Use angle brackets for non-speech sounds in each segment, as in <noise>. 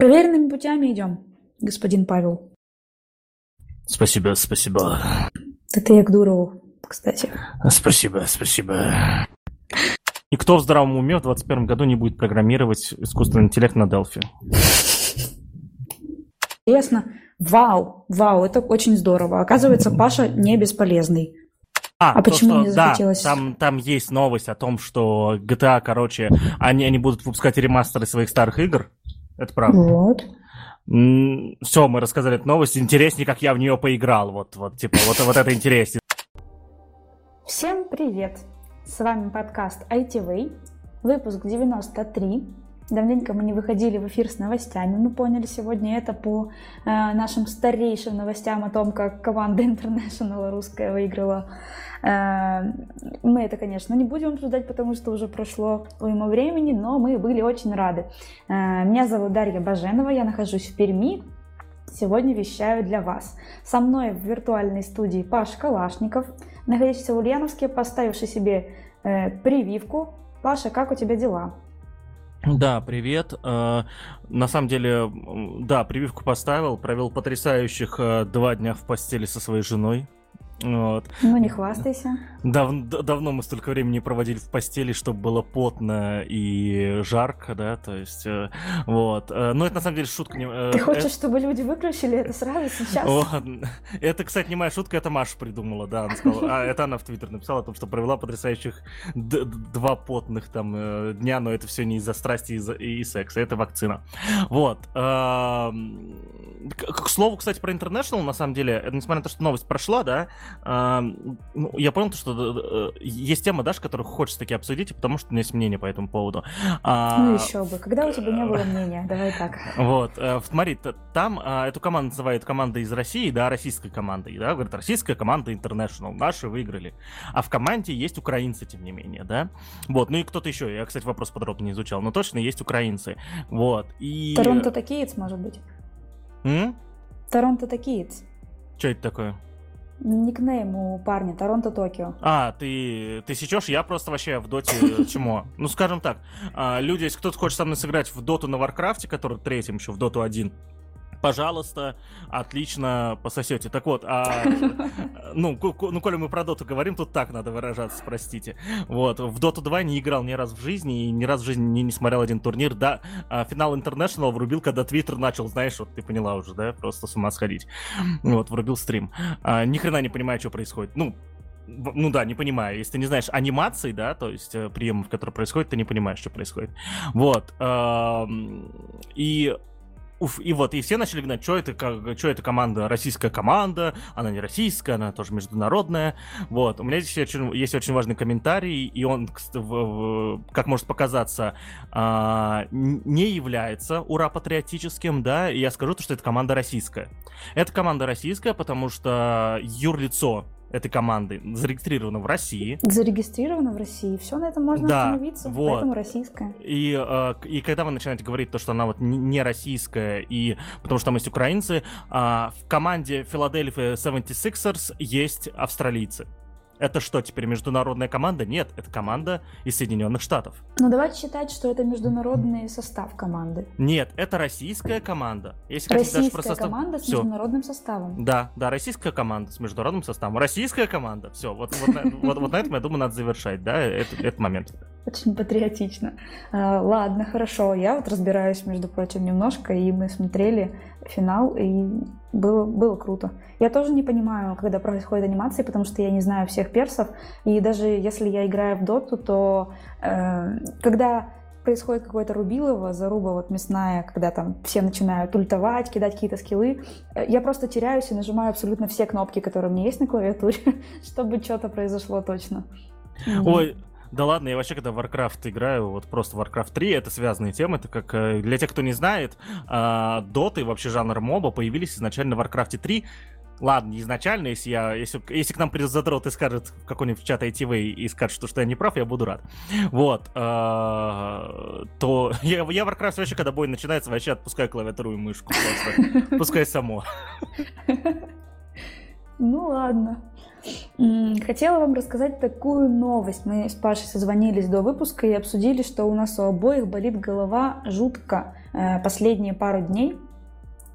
Проверенными путями идем, господин Павел. Спасибо, спасибо. Это я к Дурову, кстати. Спасибо, спасибо. И кто в здравом уме в 2021 году не будет программировать искусственный интеллект на Delphi? Интересно. Вау, вау, это очень здорово. Оказывается, Паша не бесполезный. А, А то, почему что- не захотелось? Да, там, там есть новость о том, что GTA, короче, они, они будут выпускать ремастеры своих старых игр. Это правда. Вот. Все, мы рассказали эту новость. Интереснее, как я в нее поиграл. Вот, вот, типа, вот, вот это интереснее. Всем привет! С вами подкаст ITV, выпуск 93. Давненько мы не выходили в эфир с новостями. Мы поняли сегодня это по э, нашим старейшим новостям о том, как команда International русская выиграла. Э, мы это, конечно, не будем обсуждать, потому что уже прошло уйма времени, но мы были очень рады. Э, меня зовут Дарья Баженова, я нахожусь в Перми. Сегодня вещаю для вас. Со мной в виртуальной студии Паш Калашников, находящийся в Ульяновске, поставивший себе э, прививку. Паша, как у тебя дела? Да, привет. Э, На самом деле, да, прививку поставил, провел потрясающих э, два дня в постели со своей женой. Вот. Ну, не хвастайся. Дав- давно мы столько времени проводили в постели, чтобы было потно и жарко, да, то есть, э, вот. Э, Но это на самом деле шутка. не- э, Ты хочешь, чтобы люди выключили это сразу сейчас? Ладно. Это, кстати, не моя шутка, это Маша придумала, да, она сказала. А, это она в Твиттер написала о том, что провела потрясающих два потных там дня, но это все не из-за страсти из-за- и секса, это вакцина. Вот. К к слову, кстати, про International, на самом деле, э, несмотря на то, что новость прошла, да, эм, ну, я понял, то, что э, э, есть тема, Даш, которую хочется таки обсудить, потому что у меня есть мнение по этому поводу. А, Ну еще бы. Когда у тебя не было мнения? Давай так. вот, э, смотри, там а, эту команду называют командой из России, да, российской командой, да, говорят, российская команда International, наши выиграли. А в команде есть украинцы, тем не менее, да. Вот, ну и кто-то еще, я, кстати, вопрос подробно не изучал, но точно есть украинцы. Вот, и... Торонто Такиец, может быть? Торонто Токиец. Что это такое? Никнейм у парня. Toronto Tokyo. А, ты, ты сечешь, я просто вообще в доте <laughs> чему? Ну, скажем так, а, люди, если кто-то хочет со мной сыграть в доту на Варкрафте, который третьем еще, в доту 1, пожалуйста, отлично пососете. Так вот, а, ну, ну, коли мы про доту говорим, тут так надо выражаться, простите. Вот, в доту 2 не играл ни раз в жизни, и ни раз в жизни не, не смотрел один турнир. Да, а, финал International врубил, когда Твиттер начал, знаешь, вот ты поняла уже, да, просто с ума сходить. Вот, врубил стрим. А, ни хрена не понимаю, что происходит. Ну, ну да, не понимаю. Если ты не знаешь анимации, да, то есть э, приемов, которые происходят, ты не понимаешь, что происходит. Вот. И Уф, и вот, и все начали гнать, что это, как, что это команда, российская команда, она не российская, она тоже международная. Вот, у меня здесь очень- есть очень важный комментарий, и он, как может показаться, а, не является ура-патриотическим, да, и я скажу то, что это команда российская. Это команда российская, потому что юрлицо этой команды зарегистрировано в России, Зарегистрировано в России. Все на этом можно Да, остановиться. вот. Поэтому российская. И, э, и когда вы начинаете говорить то, что она вот не- не российская, и потому что там есть украинцы, а, в команде Philadelphia 76ers есть австралийцы. Это что, теперь международная команда? Нет, это команда из Соединенных Штатов. Ну, давайте считать, что это международный состав команды. Нет, это российская команда. Если хотите даже Российская про состав- команда с Всё. международным составом. Да, да, российская команда с международным составом. Российская команда. Все, вот, вот, на, вот- вот на этом, я думаю, надо завершать, да, этот, этот момент. Очень патриотично. А, ладно, хорошо. Я вот разбираюсь, между прочим, немножко, и мы смотрели финал, и было, было круто. Я тоже не понимаю, когда происходит анимации, потому что я не знаю всех персов, и даже если я играю в доту, то э, когда происходит какое-то рубилово, заруба вот мясная, когда там все начинают ультовать, кидать какие-то скиллы, э, я просто теряюсь и нажимаю абсолютно все кнопки, которые у меня есть на клавиатуре, <laughs> чтобы что-то произошло точно. Ой, да ладно, я вообще когда Warcraft играю, вот просто Warcraft 3, это связанные темы, это как, э, для тех, кто не знает, а, доты, вообще жанр моба появились изначально в Warcraft 3, Ладно, изначально, если я, если, если к нам придет задрот и скажет какой-нибудь чат ITV и скажет, что, что я не прав, я буду рад. Вот. а, то <laughs> я, я Warcraft вообще, когда бой начинается, вообще отпускаю клавиатуру и мышку просто. Пускай само. <laughs> Ну ладно. Хотела вам рассказать такую новость. Мы с Пашей созвонились до выпуска и обсудили, что у нас у обоих болит голова жутко э, последние пару дней.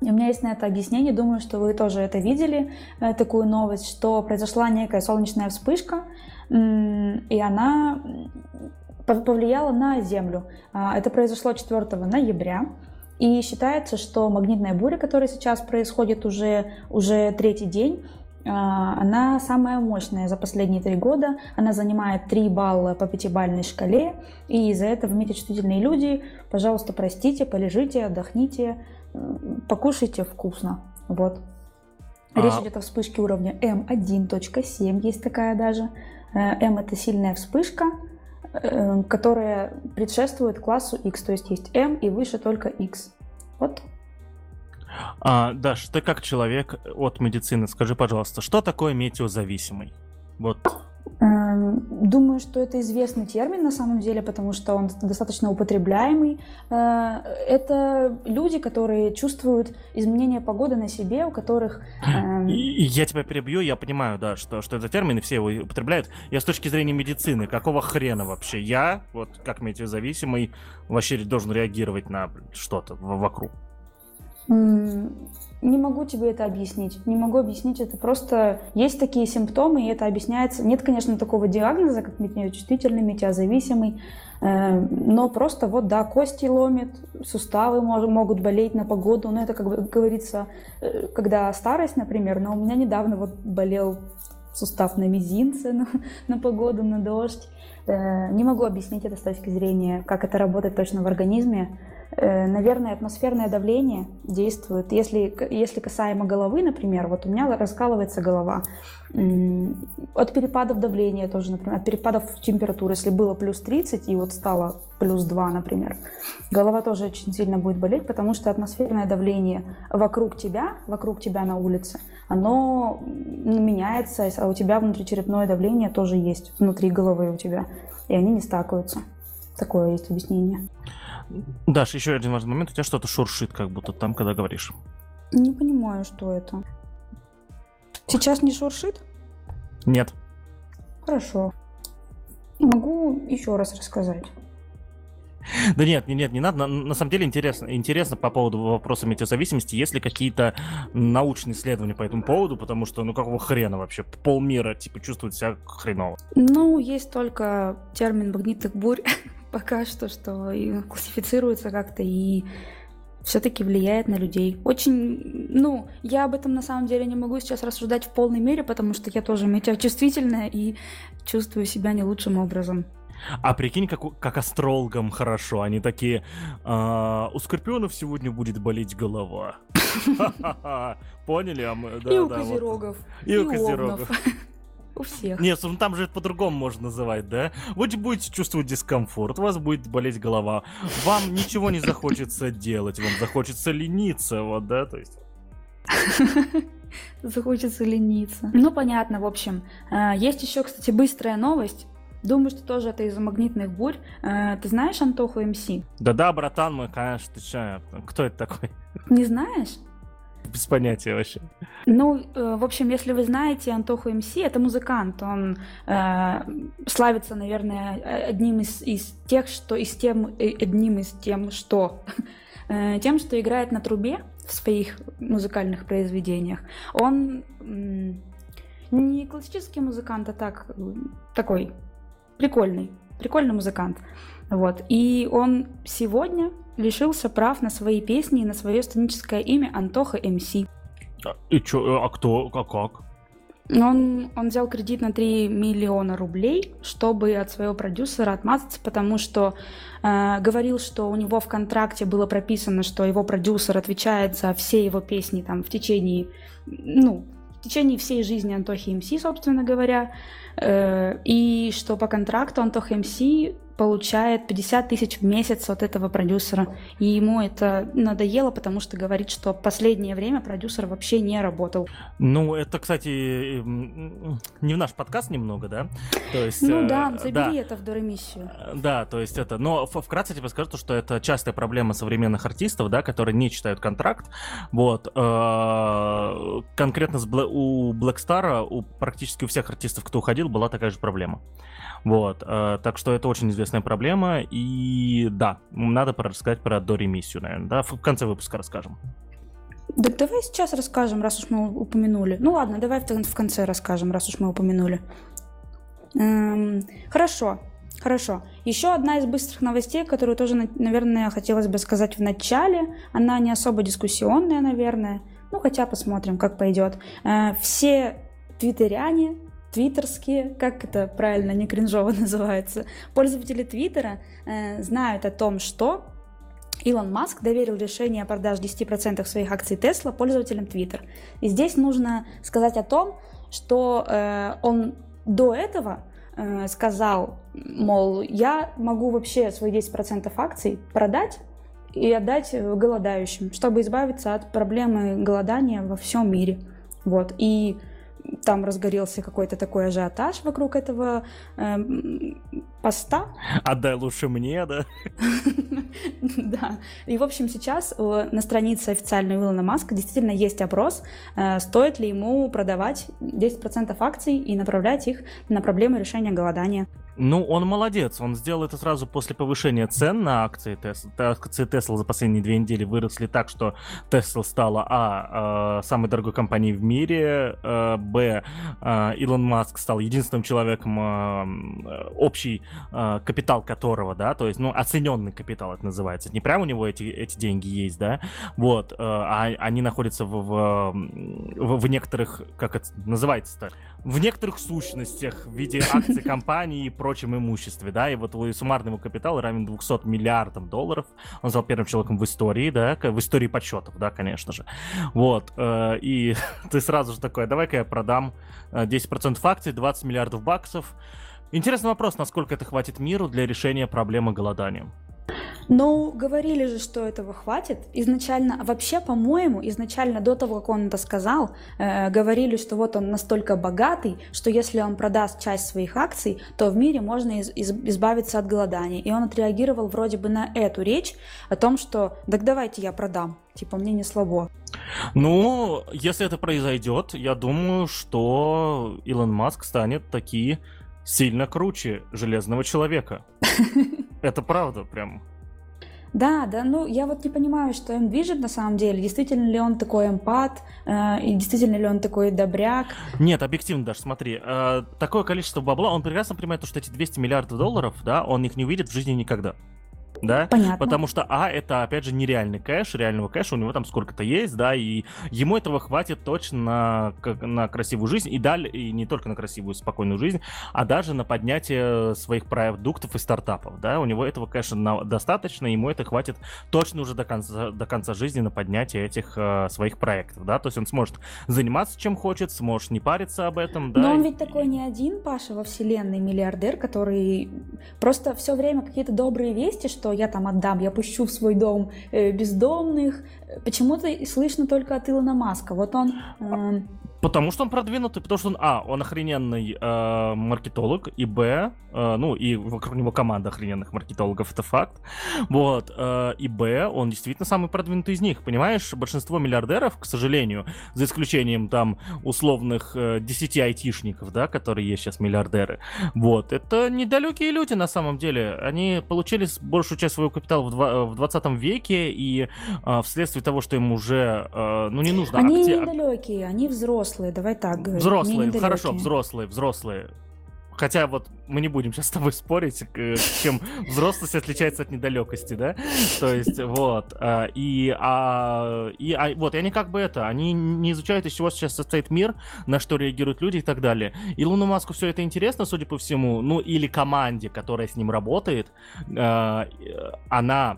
У меня есть на это объяснение, думаю, что вы тоже это видели, э, такую новость, что произошла некая солнечная вспышка, и она повлияла на Землю. А, это произошло 4 ноября. И считается, что магнитная буря, которая сейчас происходит уже, уже третий день, она самая мощная за последние три года. Она занимает 3 балла по пятибалльной шкале. И из-за этого метеочувствительные люди, пожалуйста, простите, полежите, отдохните, покушайте вкусно. Вот. А... Речь идет о вспышке уровня М1.7, есть такая даже. Э, М это сильная вспышка, э, которая предшествует классу X, то есть есть М и выше только X. Вот. А, Даш, ты как человек от медицины, скажи, пожалуйста, что такое метеозависимый? Вот Эм, думаю, что это известный термин на самом деле, потому что он достаточно употребляемый. Э, это люди, которые чувствуют изменение погоды на себе, у которых... Эм, я тебя перебью, я понимаю, да, что, что это термин, и все его употребляют. Я с точки зрения медицины, какого хрена вообще? Я, вот как метеозависимый, вообще должен реагировать на что-то вокруг. Не могу тебе это объяснить. Не могу объяснить это. Просто есть такие симптомы, и это объясняется. Нет, конечно, такого диагноза, как метеочувствительный, метеозависимый. Э, но просто вот, да, кости ломит, суставы могут болеть на погоду. Но это, как говорится, э, когда старость, например. Но у меня недавно вот болел сустав на мизинце <laughs> на, на погоду, на дождь. Э, не могу объяснить это с точки зрения, как это работает точно в организме. Э, наверное, атмосферное давление действует. Если, если касаемо головы, например, вот у меня раскалывается голова. От перепадов давления тоже, например, от перепадов температуры. Если было плюс 30 и вот стало плюс 2, например, голова тоже очень сильно будет болеть, потому что атмосферное давление вокруг тебя, вокруг тебя на улице, оно меняется, а у тебя внутричерепное давление тоже есть внутри головы у тебя, и они не стакаются. Такое есть объяснение. Даш, еще один важный момент. У тебя что-то шуршит, как будто там, когда говоришь. Не понимаю, что это. Сейчас не шуршит? Нет. Хорошо. Могу еще раз рассказать. Да нет, нет, не надо. На, на самом деле интересно, интересно по поводу вопроса метеозависимости, есть ли какие-то научные исследования по этому поводу, потому что, ну какого хрена вообще, полмира, типа, чувствует себя хреново. Ну, есть только термин магнитных бурь, <laughs> пока что, что классифицируется как-то и все-таки влияет на людей. Очень, ну, я об этом на самом деле не могу сейчас рассуждать в полной мере, потому что я тоже метеочувствительная и чувствую себя не лучшим образом. А прикинь, как, как астрологам хорошо. Они такие, а, у скорпионов сегодня будет болеть голова. <laughs> Поняли? А и у козерогов. И у козерогов. <laughs> У всех. Нет, ну там же это по-другому можно называть, да? Вы будете чувствовать дискомфорт, у вас будет болеть голова, вам ничего не захочется делать, вам захочется лениться, вот, да, то есть... <laughs> Захочется лениться. Ну, понятно, в общем. А, есть еще, кстати, быстрая новость. Думаю, что тоже это из-за магнитных бурь. А, ты знаешь Антоху МС? Да-да, братан мой, конечно, ты че? Кто это такой? Не знаешь? Без понятия вообще. Ну, э, в общем, если вы знаете Антоху МС, это музыкант. Он э, славится, наверное, одним из, из тех, что из тем, э, одним из тем, что <laughs> э, тем, что играет на трубе в своих музыкальных произведениях. Он э, не классический музыкант, а так такой прикольный, прикольный музыкант. Вот. И он сегодня лишился прав на свои песни и на свое сценическое имя Антоха МС. А, и чё, а кто, а как? Он, он взял кредит на 3 миллиона рублей, чтобы от своего продюсера отмазаться, потому что э, говорил, что у него в контракте было прописано, что его продюсер отвечает за все его песни там в течение, ну, в течение всей жизни Антохи МС, собственно говоря, э, и что по контракту Антох МС получает 50 тысяч в месяц от этого продюсера. И ему это надоело, потому что говорит, что последнее время продюсер вообще не работал. Ну, это, кстати, не в наш подкаст немного, да? То есть, ну да, забери да. это в доремиссию. Да, то есть это... Но вкратце тебе скажу, что это частая проблема современных артистов, да, которые не читают контракт. Вот. Э, конкретно у Black Star, у практически у всех артистов, кто уходил, была такая же проблема. Вот, э, так что это очень известная проблема, и да, надо рассказать про доремиссию, наверное, да, в конце выпуска расскажем. Да давай сейчас расскажем, раз уж мы упомянули. Ну ладно, давай в конце расскажем, раз уж мы упомянули. Эм, хорошо, хорошо. Еще одна из быстрых новостей, которую тоже, наверное, хотелось бы сказать в начале. Она не особо дискуссионная, наверное. Ну, хотя посмотрим, как пойдет. Э, все твиттеряне твиттерские, как это правильно, не кринжово <laughs> называется, пользователи Твиттера э, знают о том, что Илон Маск доверил решение о продаже 10% своих акций Тесла пользователям Twitter. И здесь нужно сказать о том, что э, он до этого э, сказал, мол, я могу вообще свои 10% акций продать и отдать голодающим, чтобы избавиться от проблемы голодания во всем мире. Вот. И там разгорелся какой-то такой ажиотаж вокруг этого э, поста. Отдай лучше мне, да? <laughs> Да. И, в общем, сейчас э, на странице официальной Илона Маска действительно есть опрос, э, стоит ли ему продавать 10% акций и направлять их на проблемы решения голодания. Ну, он молодец. Он сделал это сразу после повышения цен на акции Tesla. Акции Tesla за последние две недели выросли так, что Tesla стала а, а самой дорогой компанией в мире, а, б, а, Илон Маск стал единственным человеком, общий капитал которого, да, то есть, ну, оцененный капитал это называется. Не прям у него эти, эти деньги есть, да, вот, а они находятся в, в, в некоторых, как это называется-то, в некоторых сущностях в виде акций компании и прочем имуществе, да, и вот суммарный его капитал равен 200 миллиардам долларов. Он стал первым человеком в истории, да, в истории подсчетов, да, конечно же. Вот, э, и <laughs> ты сразу же такой, давай-ка я продам 10% э, акций, 20 миллиардов баксов. Интересный вопрос, насколько это хватит миру для решения проблемы голодания. Ну, говорили же, что этого хватит. Изначально, вообще, по-моему, изначально до того, как он это сказал, э, говорили, что вот он настолько богатый, что если он продаст часть своих акций, то в мире можно из- из- избавиться от голодания. И он отреагировал вроде бы на эту речь о том, что так давайте я продам, типа мне не слабо. Ну, если это произойдет, я думаю, что Илон Маск станет таки сильно круче Железного Человека. <laughs> Это правда прям. Да, да, ну я вот не понимаю, что им движет на самом деле. Действительно ли он такой эмпат, э, и действительно ли он такой добряк? Нет, объективно даже, смотри, э, такое количество бабла, он прекрасно понимает, что эти 200 миллиардов долларов, да, он их не увидит в жизни никогда да? Понятно. Потому что, а, это, опять же, нереальный кэш, реального кэша у него там сколько-то есть, да, и ему этого хватит точно на, на красивую жизнь, и далее, и не только на красивую, спокойную жизнь, а даже на поднятие своих продуктов и стартапов, да, у него этого кэша на, достаточно, ему это хватит точно уже до конца, до конца жизни на поднятие этих э, своих проектов, да, то есть он сможет заниматься чем хочет, сможет не париться об этом, да. Но он ведь такой не один, Паша, во вселенной миллиардер, который просто все время какие-то добрые вести, что я там отдам, я пущу в свой дом э, бездомных. Почему-то слышно только от Илона Маска. Вот он... Потому что он продвинутый, потому что он, а, он охрененный э, маркетолог, и, б, э, ну, и вокруг него команда охрененных маркетологов, это факт, вот, э, и, б, он действительно самый продвинутый из них, понимаешь, большинство миллиардеров, к сожалению, за исключением, там, условных э, 10 айтишников, да, которые есть сейчас миллиардеры, вот, это недалекие люди, на самом деле, они получили большую часть своего капитала в, два, в 20 веке, и э, вследствие того, что им уже, э, ну, не нужно... Они акти... недалекие, они взрослые, взрослые, давай так говорить. Взрослые, хорошо, взрослые, взрослые. Хотя вот мы не будем сейчас с тобой спорить, чем взрослость отличается от недалекости, да? То есть вот а, и а, и а, вот и они как бы это, они не изучают из чего сейчас состоит мир, на что реагируют люди и так далее. И Луну Маску все это интересно, судя по всему, ну или команде, которая с ним работает, она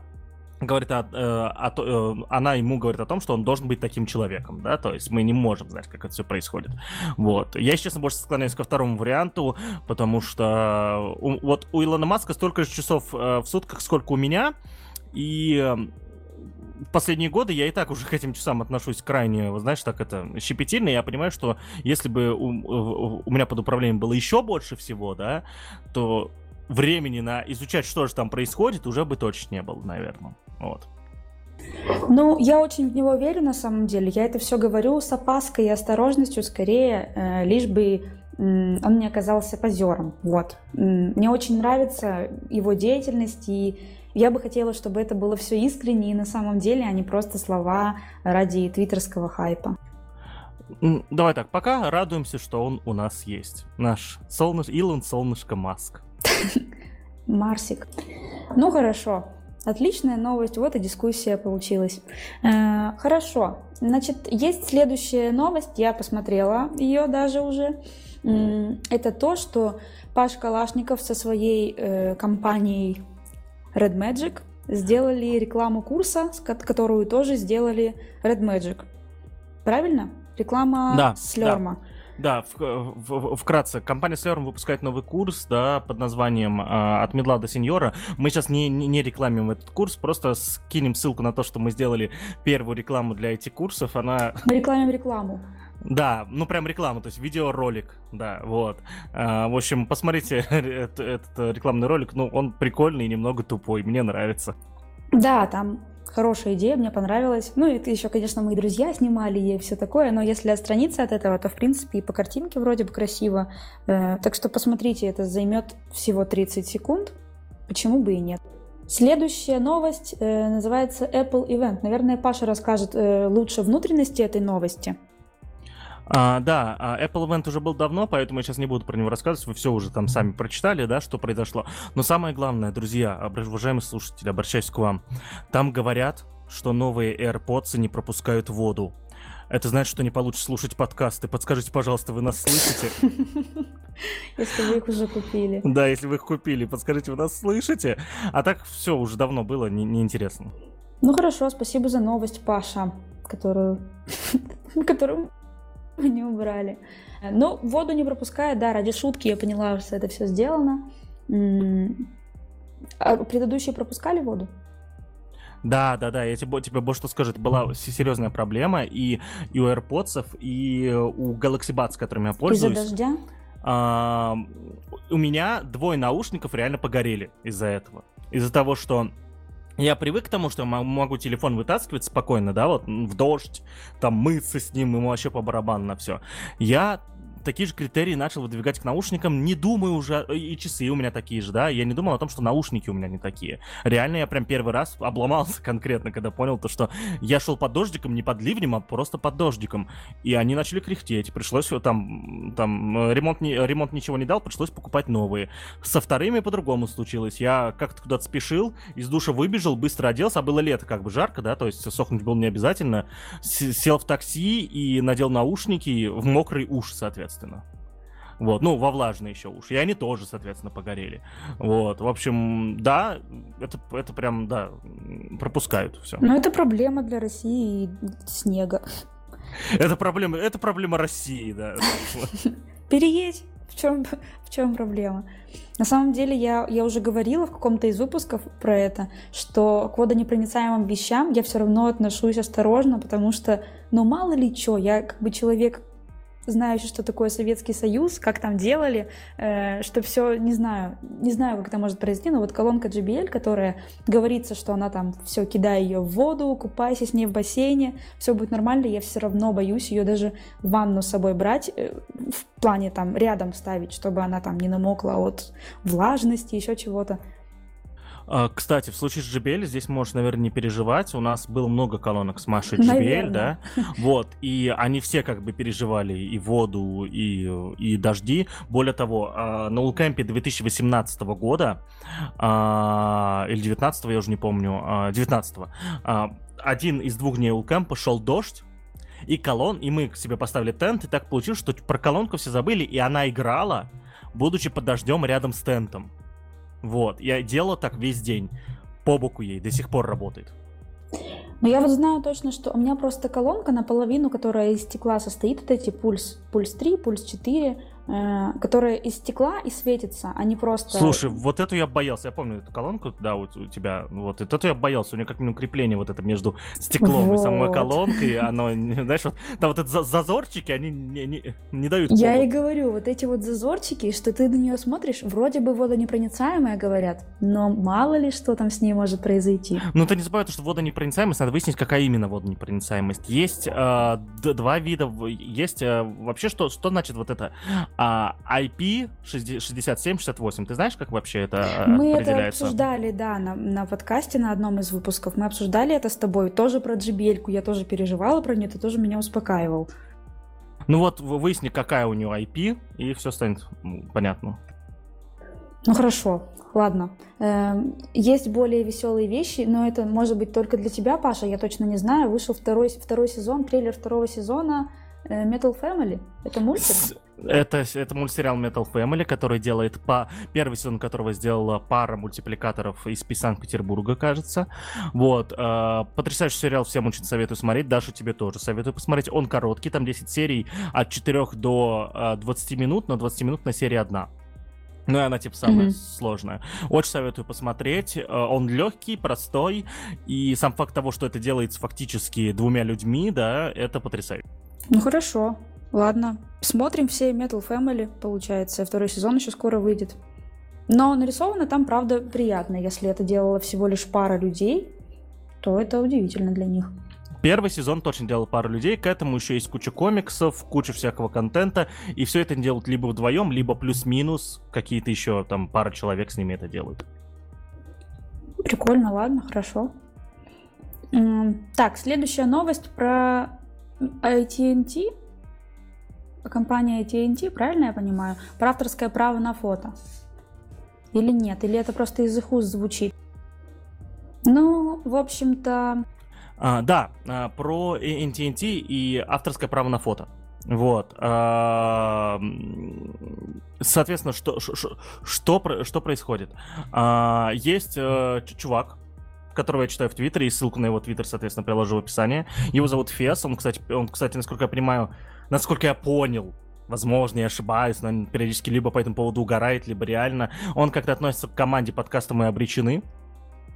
говорит о, о, о, она ему говорит о том, что он должен быть таким человеком, да, то есть мы не можем знать, как это все происходит. Вот. Я, честно, больше склоняюсь ко второму варианту, потому что у, вот у Илона Маска столько же часов в сутках, сколько у меня, и последние годы я и так уже к этим часам отношусь крайне, знаешь, так это щепетильно. Я понимаю, что если бы у, у меня под управлением было еще больше всего, да, то времени на изучать, что же там происходит, уже бы точно не было, наверное. Вот. Ну, я очень в него верю на самом деле. Я это все говорю с опаской и осторожностью, скорее, э, лишь бы он не оказался позером. Вот. Мне очень нравится его деятельность, и я бы хотела, чтобы это было все искренне и на самом деле, а не просто слова ради твиттерского хайпа. Давай так, пока радуемся, что он у нас есть. Наш солнышко, Илон Солнышко Маск. <laughs> Марсик. Ну хорошо, отличная новость, вот и дискуссия получилась. Э, хорошо, значит, есть следующая новость, я посмотрела ее даже уже. Это то, что Паш Калашников со своей э, компанией Red Magic сделали рекламу курса, которую тоже сделали Red Magic. Правильно? Реклама да, Слерма. Да. Да, в, в, вкратце, компания Slurm выпускает новый курс, да, под названием э, «От медла до сеньора». Мы сейчас не, не, не рекламим этот курс, просто скинем ссылку на то, что мы сделали первую рекламу для этих курсов. Она... Мы рекламим рекламу. Да, ну прям реклама, то есть видеоролик, да, вот. А, в общем, посмотрите <laughs> этот, этот рекламный ролик, ну он прикольный и немного тупой, мне нравится. Да, там хорошая идея, мне понравилась. Ну, это еще, конечно, мои друзья снимали и все такое, но если отстраниться от этого, то, в принципе, и по картинке вроде бы красиво. Э, так что посмотрите, это займет всего 30 секунд. Почему бы и нет? Следующая новость э, называется Apple Event. Наверное, Паша расскажет э, лучше внутренности этой новости. А, да, а Apple Event уже был давно, поэтому я сейчас не буду про него рассказывать. Вы все уже там сами прочитали, да, что произошло. Но самое главное, друзья, уважаемые слушатели, обращаюсь к вам. Там говорят, что новые AirPods не пропускают воду. Это значит, что не получится слушать подкасты. Подскажите, пожалуйста, вы нас слышите? <laughs> Если вы их уже купили. Да, если вы их купили, подскажите, вы нас слышите? А так все уже давно было, неинтересно. Не, ну хорошо, спасибо за новость, Паша, которую, <laughs> которую <laughs> не убрали. Но воду не пропускает, да, ради шутки я поняла, что это все сделано. А предыдущие пропускали воду? Да, да, да, я тебе, тебе больше что скажу, это была серьезная проблема и, и у AirPods, и у Galaxy Buds, которыми я пользуюсь. Из-за дождя? А, у меня двое наушников реально погорели из-за этого. Из-за того, что я привык к тому, что могу телефон вытаскивать спокойно, да, вот в дождь, там мыться с ним, ему вообще по барабану на все. Я такие же критерии начал выдвигать к наушникам. Не думаю уже, и часы у меня такие же, да, я не думал о том, что наушники у меня не такие. Реально, я прям первый раз <laughs> обломался конкретно, когда понял то, что я шел под дождиком, не под ливнем, а просто под дождиком. И они начали кряхтеть, пришлось там, там ремонт, не, ремонт ничего не дал, пришлось покупать новые. Со вторыми по-другому случилось. Я как-то куда-то спешил, из душа выбежал, быстро оделся, а было лето, как бы жарко, да, то есть сохнуть было не обязательно. Сел в такси и надел наушники в мокрый уж, соответственно соответственно. Вот, ну, во влажные еще уши. И они тоже, соответственно, погорели. Вот, в общем, да, это, это прям, да, пропускают все. Но это проблема для России и снега. Это проблема, это проблема России, да. <laughs> Переедь. В чем, в чем проблема? На самом деле, я, я уже говорила в каком-то из выпусков про это, что к водонепроницаемым вещам я все равно отношусь осторожно, потому что, ну, мало ли что, я как бы человек знающий, что такое Советский Союз, как там делали, э, что все, не знаю, не знаю, как это может произойти, но вот колонка JBL, которая говорится, что она там все, кидай ее в воду, купайся с ней в бассейне, все будет нормально, я все равно боюсь ее даже в ванну с собой брать, э, в плане там рядом ставить, чтобы она там не намокла от влажности, еще чего-то. А, кстати, в случае с JBL здесь можешь, наверное, не переживать. У нас было много колонок с Машей JBL, наверное. да? <laughs> Вот, и они все как бы переживали и воду, и, и дожди. Более того, а, на Улкэмпе 2018 года, а, или 19 я уже не помню, 19 один из двух дней Улкэмпа шел дождь, и колон, и мы к себе поставили тент, и так получилось, что про колонку все забыли, и она играла, будучи под дождем рядом с тентом. Вот, я делал так весь день. по боку ей до сих пор работает. Но я вот знаю точно, что у меня просто колонка наполовину, которая из стекла состоит, вот эти пульс, пульс 3, пульс 4, Э, которая из стекла и светится, а не просто... Слушай, вот эту я боялся, я помню эту колонку, да, вот у тебя, вот эту я боялся, у нее как минимум крепление вот это между стеклом вот. и самой колонкой, оно, <laughs> знаешь, вот, да, вот эти зазорчики, они не, не, не дают... Я и говорю, вот эти вот зазорчики, что ты на нее смотришь, вроде бы водонепроницаемая, говорят, но мало ли что там с ней может произойти. Ну, ты не забывай, что водонепроницаемость, надо выяснить, какая именно водонепроницаемость. Есть э, два вида, есть э, вообще, что, что значит вот это а, IP 6768, ты знаешь, как вообще это э, Мы это обсуждали, да, на, на подкасте на одном из выпусков. Мы обсуждали это с тобой, тоже про JBL, я тоже переживала про нее, ты тоже меня успокаивал. Ну вот, выясни, какая у нее IP, и все станет понятно. Ну хорошо, ладно. Эм, есть более веселые вещи, но это может быть только для тебя, Паша, я точно не знаю. Вышел второй, второй сезон, трейлер второго сезона Metal Family. Это мультик? Это, это мультсериал Metal Family, который делает по... Первый сезон которого сделала пара мультипликаторов из Санкт-Петербурга, кажется. Вот. Э, потрясающий сериал, всем очень советую смотреть. Даша, тебе тоже советую посмотреть. Он короткий, там 10 серий от 4 до э, 20 минут, но 20 минут на серии одна. Ну, и она, типа, самая mm-hmm. сложная. Очень советую посмотреть. Э, он легкий, простой, и сам факт того, что это делается фактически двумя людьми, да, это потрясающе. Ну, хорошо. Ладно, смотрим все Metal Family, получается. Второй сезон еще скоро выйдет. Но нарисовано там, правда, приятно. Если это делала всего лишь пара людей, то это удивительно для них. Первый сезон точно делал пару людей, к этому еще есть куча комиксов, куча всякого контента, и все это делают либо вдвоем, либо плюс-минус, какие-то еще там пара человек с ними это делают. Прикольно, ладно, хорошо. Так, следующая новость про AT&T компания AT&T, правильно я понимаю, про авторское право на фото? Или нет? Или это просто из их уст звучит? Ну, в общем-то... А, да, а, про AT&T и авторское право на фото. Вот. А, соответственно, что, что, что, что происходит? А, есть э, чувак, которого я читаю в Твиттере, и ссылку на его Твиттер, соответственно, приложу в описании. Его зовут Фес, он, кстати, он, кстати, насколько я понимаю, насколько я понял, возможно, я ошибаюсь, но периодически либо по этому поводу угорает, либо реально. Он как-то относится к команде подкаста «Мы обречены».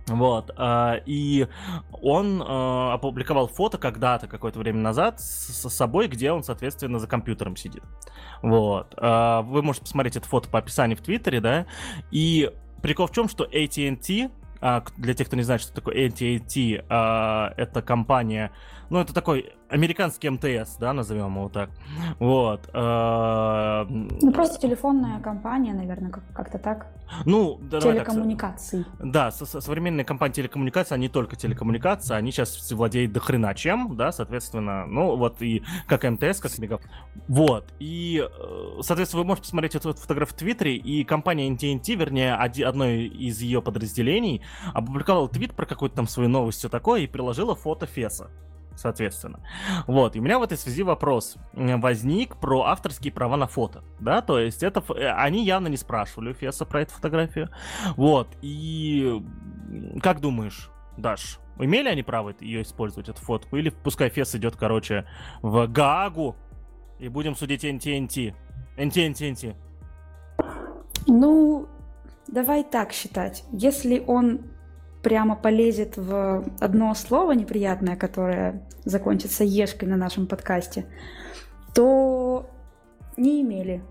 Вот, э, и он э, опубликовал фото когда-то, какое-то время назад, с, собой, где он, соответственно, за компьютером сидит. Вот, э, вы можете посмотреть это фото по описанию в Твиттере, да, и прикол в чем, что AT&T, для тех, кто не знает, что такое AT&T, э, это компания, ну, это такой американский МТС, да, назовем его так. Вот. Э, ну, просто телефонная компания, наверное, как-то так. Ну, Телекоммуникации. Так, да, со -со современные компании телекоммуникации, они только телекоммуникации, они сейчас владеют до хрена чем, да, соответственно, ну, вот и как МТС, как Мегафон. Вот, и, э, соответственно, вы можете посмотреть эту фотографию в Твиттере, и компания NTNT, вернее, одно из ее подразделений, опубликовала твит про какую-то там свою новость, все такое, и приложила фото Феса соответственно. Вот, и у меня в этой связи вопрос возник про авторские права на фото, да, то есть это, э, они явно не спрашивали у Феса про эту фотографию, вот, и как думаешь, Даш, имели они право ее использовать, эту фотку, или пускай Фес идет, короче, в Гаагу, и будем судить NTNT, NTNT, Ну, давай так считать, если он прямо полезет в одно слово неприятное, которое закончится ешкой на нашем подкасте, то не имели.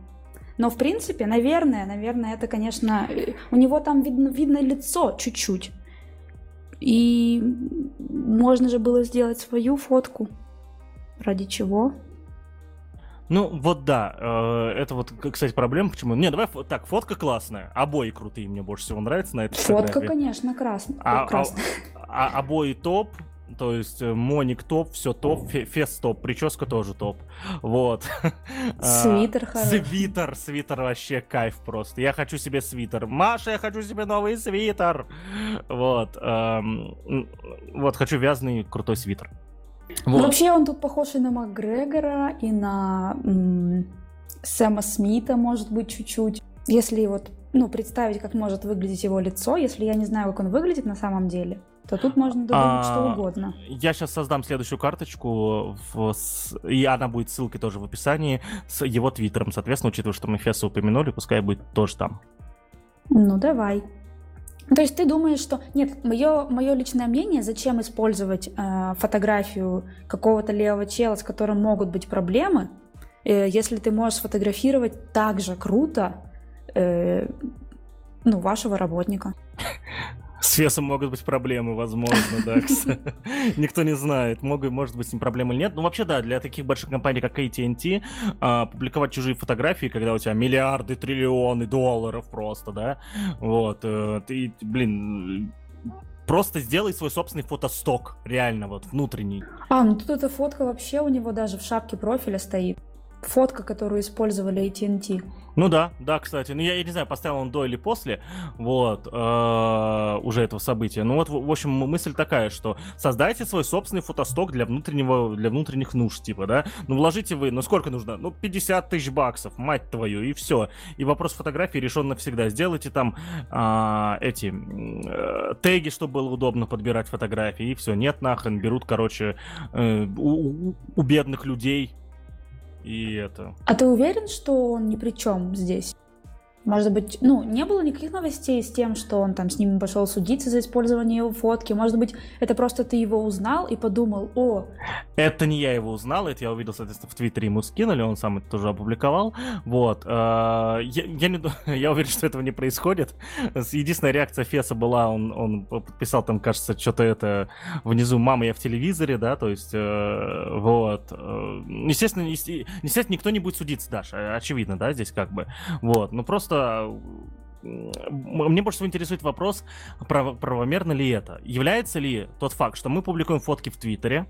Но в принципе, наверное, наверное, это, конечно, у него там видно, видно лицо чуть-чуть. И можно же было сделать свою фотку. Ради чего? Ну, вот да, э, это вот, кстати, проблема, почему... Не, давай, так, фотка классная, обои крутые, мне больше всего нравится на этой Фотка, фотографии. конечно, красная. А, красная. А, а, обои топ, то есть э, Моник топ, все топ, Фес топ, прическа тоже топ. Вот. <laughs> А, свитер хороший. Свитер, свитер вообще кайф просто. Я хочу себе свитер. Маша, я хочу себе новый свитер. Вот. Эм, вот, хочу вязаный крутой свитер. Вот. Вообще он тут похож и на Макгрегора, и на м- Сэма Смита, может быть, чуть-чуть. Если вот ну, представить, как может выглядеть его лицо, если я не знаю, как он выглядит на самом деле, то тут можно додумать что А, угодно. Я сейчас создам следующую карточку, в, с- и она будет ссылкой тоже в описании с его твиттером. Соответственно, учитывая, что мы Феса упомянули, пускай будет тоже там. Ну, давай. То есть ты думаешь, что... Нет, мое, мое личное мнение, зачем использовать э, фотографию какого-то левого чела, с которым могут быть проблемы, э, если ты можешь сфотографировать так же круто э, ну, вашего работника. <laughs> С Фесом могут быть проблемы, возможно, да. <laughs> Никто не знает, могут, может быть с ним проблемы или нет. Ну, вообще, да, для таких больших компаний, как AT&T, а, публиковать чужие фотографии, когда у тебя миллиарды, триллионы долларов просто, да, вот, э, ты, блин, просто сделай свой собственный фотосток, реально, вот, внутренний. А, ну тут эта фотка вообще у него даже в шапке профиля стоит. Фотка, которую использовали AT&T. Ну да, да, кстати. Ну я, я не знаю, поставил он до или после, вот, э, уже этого события. Ну вот, в, в общем, мысль такая, что создайте свой собственный фотосток для внутреннего, для внутренних нужд, типа, да. Ну вложите вы, ну сколько нужно? Ну 50 тысяч баксов, мать твою, и все. И вопрос фотографии решен навсегда. Сделайте там а, эти э, теги, чтобы было удобно подбирать фотографии, и все. Нет, нахрен, берут, короче, э, у, у- у бедных людей и это... А ты уверен, что он ни при чем здесь? Может быть, ну, не было никаких новостей с тем, что он там с ними пошел судиться за использование его фотки. Может быть, это просто ты его узнал и подумал, о, Это не я его узнал, это я увидел, соответственно, в Твиттере ему скинули, он сам это тоже опубликовал. Вот. э, Я, я, не, <laughs> я уверен, что этого не происходит. Единственная реакция Феса была, он, он подписал там, кажется, что-то это внизу «Мама, я в телевизоре», да, то есть, э, вот. Э, Естественно, есте- естественно, никто не будет судиться, Даша, очевидно, да, здесь как бы. Вот, ну просто... м, Мне больше всего интересует вопрос, прав- правомерно ли это. Является ли тот факт, что мы публикуем фотки в Твиттере,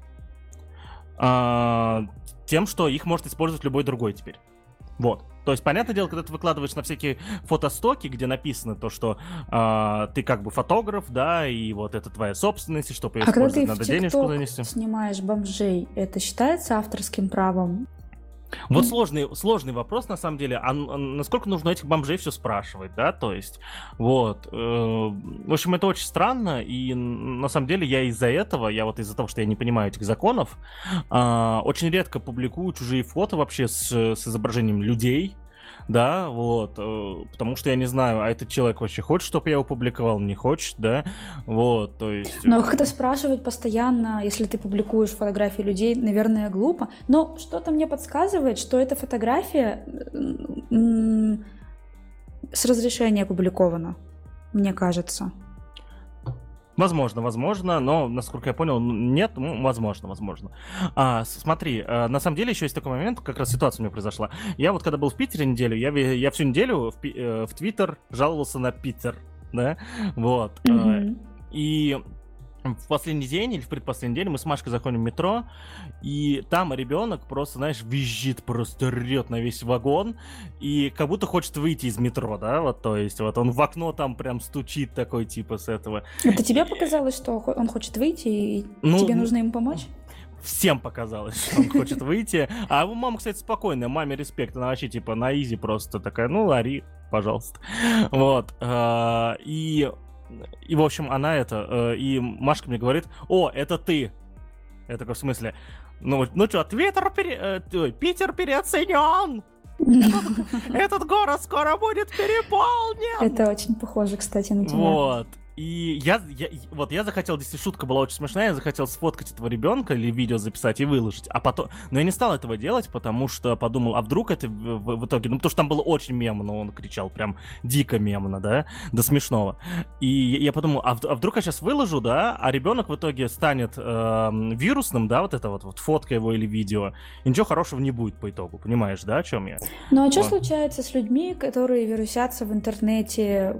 а, тем, что их может использовать любой другой теперь. Вот. То есть, понятное дело, когда ты выкладываешь на всякие фотостоки, где написано то, что а, ты как бы фотограф, да, и вот это твоя собственность, и ее а когда ты в надо денежку ТикТок занести. снимаешь бомжей, это считается авторским правом? Вот сложный, сложный вопрос, на самом деле, а, н- насколько нужно этих бомжей все спрашивать, да, то есть, вот, э, в общем, это очень странно, и на самом деле я из-за этого, я вот из-за того, что я не понимаю этих законов, а, очень редко публикую чужие фото вообще с, с изображением людей, да, вот, э, потому что я не знаю, а этот человек вообще хочет, чтобы я его публиковал, не хочет, да, вот, то есть... Но как-то спрашивать постоянно, если ты публикуешь фотографии людей, наверное, глупо. Но что-то мне подсказывает, что эта фотография с разрешения опубликована, мне кажется. Возможно, возможно, но, насколько я понял, нет, ну, возможно, возможно. А, смотри, э, на самом деле еще есть такой момент, как раз ситуация у меня произошла. Я вот когда был в Питере неделю, я, я всю неделю в, э, в Твиттер жаловался на Питер, да, вот. Мгм. И в последний день или в предпоследний день мы с Машкой заходим в метро, и там ребенок просто, знаешь, визжит, просто рет на весь вагон, и как будто хочет выйти из метро, да, вот, то есть, вот он в окно там прям стучит такой, типа, с этого. Это тебе показалось, что он хочет выйти, и Ну, тебе ну, нужно ему помочь? Всем показалось, что он хочет выйти. А его мама, кстати, спокойная, маме респект. Она вообще, типа, на изи просто такая, ну, лари, пожалуйста. Вот. а, И, и в общем, она это... э, И Машка мне говорит, о, это ты. Я такой, в смысле? Ну, ну что, Твиттер пере... э, Питер переоценен! <laughs> Этот город скоро будет переполнен! Это очень похоже, кстати, на тебя. Вот. И я, я, вот я захотел, если шутка была очень смешная, я захотел сфоткать этого ребенка или видео записать и выложить. А потом, но я не стал этого делать, потому что подумал, а вдруг это в, в- итоге, ну потому что там было очень мемно, он кричал прям дико мемно, да, до смешного. И я подумал, а, в- а вдруг я сейчас выложу, да, а ребенок в итоге станет эм, вирусным, да, вот это вот, вот фотка его или видео, и ничего хорошего не будет по итогу, понимаешь, да, о чем я? Ну а что Вот. случается с людьми, которые вирусятся в интернете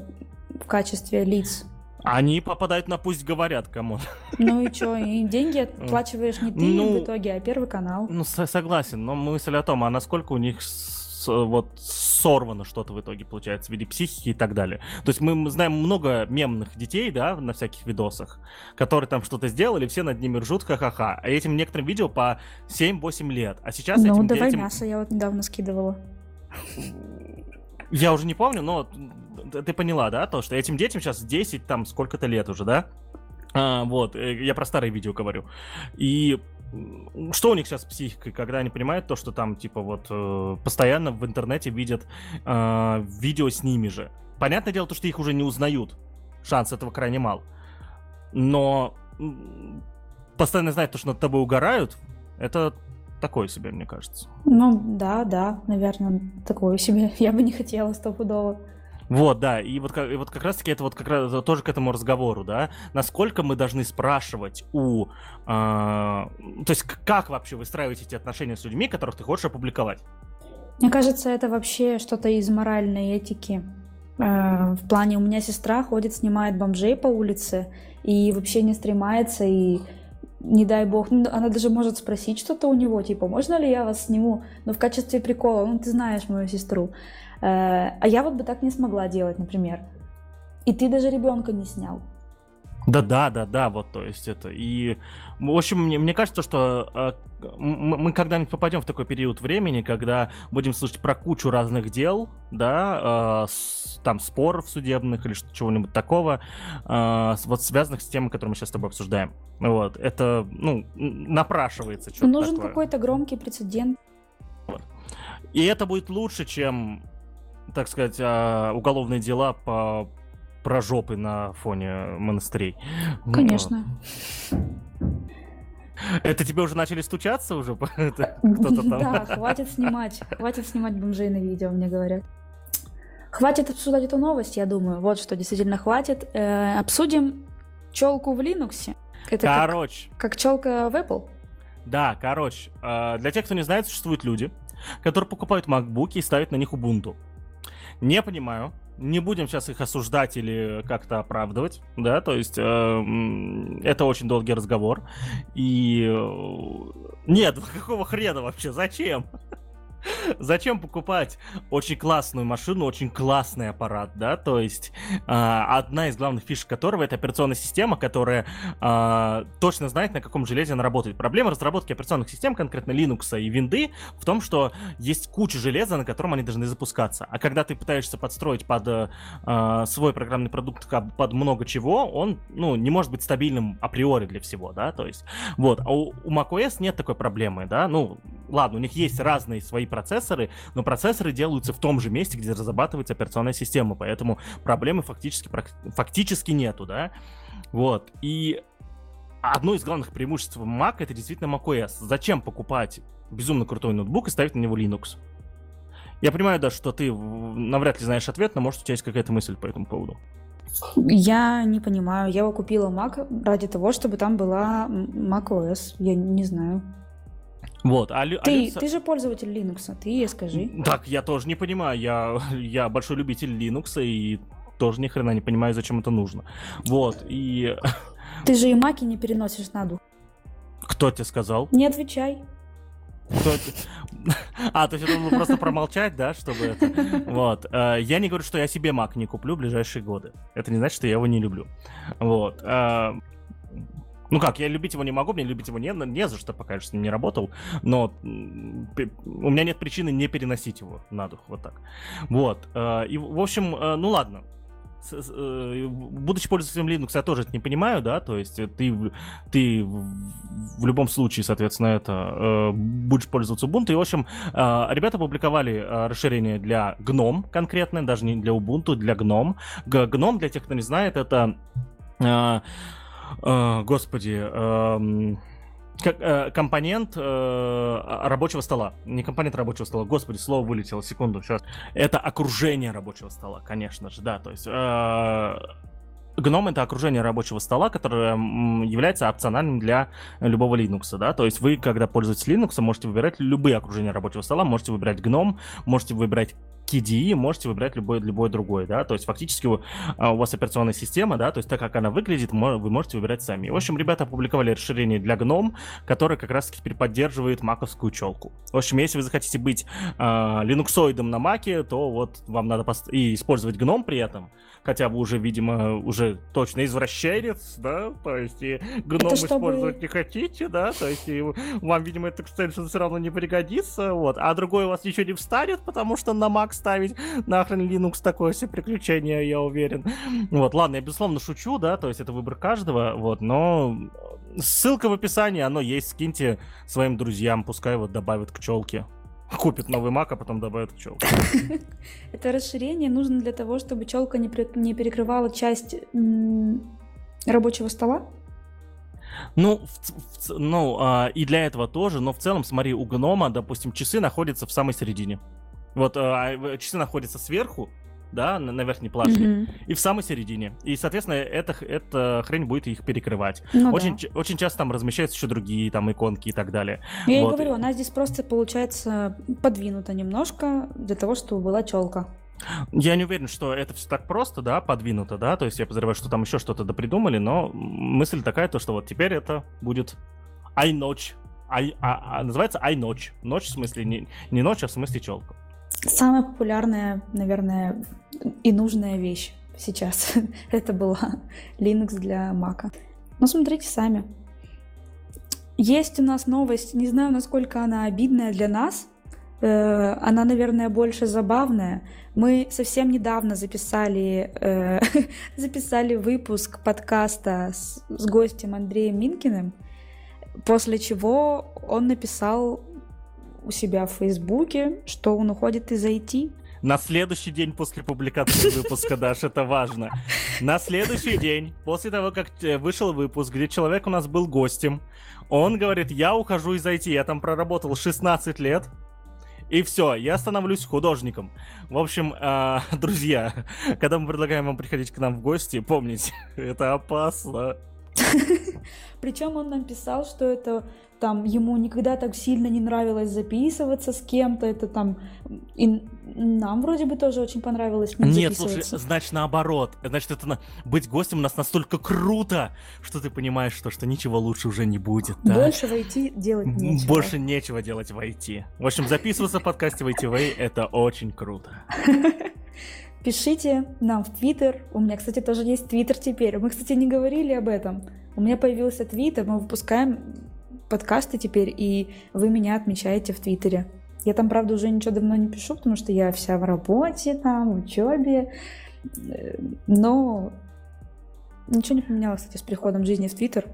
в качестве лиц? Они попадают на пусть говорят кому. Ну и что, и деньги <laughs> оплачиваешь не ты Ну, в итоге, а Первый канал. Ну, со- согласен, но мысль о том, а насколько у них с- вот сорвано что-то в итоге получается в виде психики и так далее. То есть мы знаем много мемных детей, да, на всяких видосах, которые там что-то сделали, все над ними ржут, ха-ха-ха. А этим некоторым видео по 7-8 лет. А сейчас Ну, этим давай детям... мясо, я вот недавно скидывала. Я уже не помню, но ты поняла, да, то, что этим детям сейчас 10, там, сколько-то лет уже, да? А, вот, э, я про старые видео говорю. И что у них сейчас с психикой, когда они понимают то, что там, типа, вот, э, постоянно в интернете видят э, видео с ними же. Понятное дело, то, что их уже не узнают. Шанс этого крайне мал. Но постоянно знать то, что над тобой угорают, это такое себе, мне кажется. Ну, да, да, наверное, такое себе. <laughs> Я бы не хотела стопудово. Вот, да, и вот, и вот как раз-таки это вот как раз тоже к этому разговору, да, насколько мы должны спрашивать у, э, то есть как вообще выстраивать эти отношения с людьми, которых ты хочешь опубликовать? Мне кажется, это вообще что-то из моральной этики. Э, в плане у меня сестра ходит, снимает бомжей по улице и вообще не стремается и не дай бог, ну, она даже может спросить что-то у него, типа, можно ли я вас сниму, но в качестве прикола, ну, ты знаешь мою сестру. Э, а я вот бы так не смогла делать, например. И ты даже ребенка не снял. Да, да, да, да, вот, то есть это. И, в общем, мне, мне кажется, что э, мы, мы когда-нибудь попадем в такой период времени, когда будем слушать про кучу разных дел, да, э, с, там споров судебных или чего-нибудь такого, э, вот связанных с темой, которую мы сейчас с тобой обсуждаем. Вот, это, ну, напрашивается. Нужен какой-то громкий прецедент. И это будет лучше, чем так сказать, а, уголовные дела по про жопы на фоне монастырей. Конечно. Это тебе уже начали стучаться уже? <laughs> Кто-то там? Да, хватит снимать. Хватит снимать бомжей на видео, мне говорят. Хватит обсуждать эту новость, я думаю. Вот что действительно хватит. Э, обсудим челку в Linux. Это короче. Как, как челка в Apple? Да, короче. Э, для тех, кто не знает, существуют люди, которые покупают MacBook и ставят на них Ubuntu. Не понимаю. Не будем сейчас их осуждать или как-то оправдывать, да, то есть э, это очень долгий разговор. И э, нет, <laughs> какого хрена вообще, зачем? Зачем покупать очень классную машину, очень классный аппарат, да? То есть э, одна из главных фишек которого это операционная система, которая э, точно знает, на каком железе она работает. Проблема разработки операционных систем, конкретно Linux и Винды, в том, что есть куча железа, на котором они должны запускаться. А когда ты пытаешься подстроить под э, свой программный продукт под много чего, он, ну, не может быть стабильным априори для всего, да? То есть, вот. А у, у macOS нет такой проблемы, да? Ну, ладно, у них есть разные свои процессоры, но процессоры делаются в том же месте, где разрабатывается операционная система, поэтому проблемы фактически, фактически нету, да. Вот, и одно из главных преимуществ Mac это действительно macOS. Зачем покупать безумно крутой ноутбук и ставить на него Linux? Я понимаю, да, что ты навряд ли знаешь ответ, но может у тебя есть какая-то мысль по этому поводу. Я не понимаю. Я купила Mac ради того, чтобы там была macOS. Я не знаю. Вот, а, ты, а ты же пользователь Linux, ты ей скажи. Так, я тоже не понимаю. Я, я большой любитель Linux и тоже ни хрена не понимаю, зачем это нужно. Вот, и... <laughs> Ты же и маки не переносишь на дух. Кто тебе сказал? Не отвечай. Кто... <laughs> А, то есть это было просто промолчать, да, чтобы это... Вот. Э, я не говорю, что я себе Mac не куплю в ближайшие годы. Это не значит, что я его не люблю. Вот. Ну как, я любить его не могу, мне любить его не, не за что, пока я с не работал, но у меня нет причины не переносить его на дух, вот так. Вот, э, и, в общем, э, ну ладно, э, будучи пользователем Linux, я тоже это не понимаю, да, то есть ты, ты в любом случае, соответственно, это будешь пользоваться Ubuntu. И, в общем, ребята опубликовали расширение для GNOME конкретно, даже не для Ubuntu, для GNOME. GNOME, для тех, кто не знает, это э, господи, э, как, компонент э, рабочего стола. Не компонент рабочего стола, господи, слово вылетело, секунду, сейчас. Это окружение рабочего стола, конечно же, да, то есть... Э, Гном это окружение рабочего стола, которое является опциональным для любого Linux, да, то есть вы, когда пользуетесь Linux, можете выбирать любые окружения рабочего стола, можете выбирать GNOME, можете выбирать KDE можете выбирать любой, любой другой, да, то есть фактически у, а, у вас операционная система, да, то есть так как она выглядит, вы можете выбирать сами. В общем, ребята опубликовали расширение для GNOME, которое как раз теперь поддерживает маковскую челку. В общем, если вы захотите быть э, линуксоидом на маке, то вот вам надо и использовать GNOME при этом, хотя вы уже, видимо, уже точно извращенец, да, то есть и гном использовать чтобы... не хотите, да, то есть и вам, видимо, эта экстеншн все равно не пригодится, вот, а другой у вас ничего не встанет, потому что на Mac ставить. Нахрен Linux такое себе приключение, я уверен. Вот, ладно, я безусловно шучу, да, то есть это выбор каждого, вот, но ссылка в описании, оно есть, скиньте своим друзьям, пускай вот добавят к челке. Купит новый Mac, а потом добавит к челке. <laughs> Это расширение нужно для того, чтобы челка не перекрывала часть рабочего стола? Ну, в, в, ну а, и для этого тоже, но в целом, смотри, у гнома, допустим, часы находятся в самой середине. Вот а, часы находятся сверху, да, на, на верхней плашке, mm-hmm. и в самой середине. И, соответственно, эта, эта хрень будет их перекрывать. Ну, очень, да. очень часто там размещаются еще другие там иконки и так далее. Я вот. и говорю, она здесь просто, получается, подвинута немножко для того, чтобы была челка. Я не уверен, что это все так просто, да, подвинуто, да, то есть я подозреваю, что там еще что-то допридумали, но мысль такая, то что вот теперь это будет iNotch, I, а, а, называется iNotch, ночь в смысле не, не ночь, а в смысле челка. Самая популярная, наверное, и нужная вещь сейчас, <laughs> это была Linux для Mac. Но смотрите сами. Есть у нас новость, не знаю, насколько она обидная для нас, Э, она, наверное, больше забавная. Мы совсем недавно записали, э, <laughs> записали выпуск подкаста с, с гостем Андреем Минкиным, после чего он написал у себя в Фейсбуке, что он уходит из IT. На следующий день после публикации выпуска, Даш, это важно. На следующий день, после того, как э, вышел выпуск, где человек у нас был гостем, он говорит, я ухожу из IT, я там проработал 16 лет, и все, я становлюсь художником. В общем, э, друзья, когда мы предлагаем вам приходить к нам в гости, помните, <laughs> это опасно. Причем он нам писал, что это там ему никогда так сильно не нравилось записываться с кем-то, это там и нам вроде бы тоже очень понравилось не Нет, слушай, значит наоборот, значит это на... быть гостем у нас настолько круто, что ты понимаешь, что, что ничего лучше уже не будет. Да? Больше войти делать нечего. Больше нечего делать войти. В общем, записываться в подкасте в ITV это очень круто. <laughs> Пишите нам в Твиттер. У меня, кстати, тоже есть Твиттер теперь. Мы, кстати, не говорили об этом. У меня появился Твиттер, мы выпускаем подкасты теперь, и вы меня отмечаете в Твиттере. Я там, правда, уже ничего давно не пишу, потому что я вся в работе, там, в учебе. Но ничего не поменялось, кстати, с приходом жизни в Твиттер.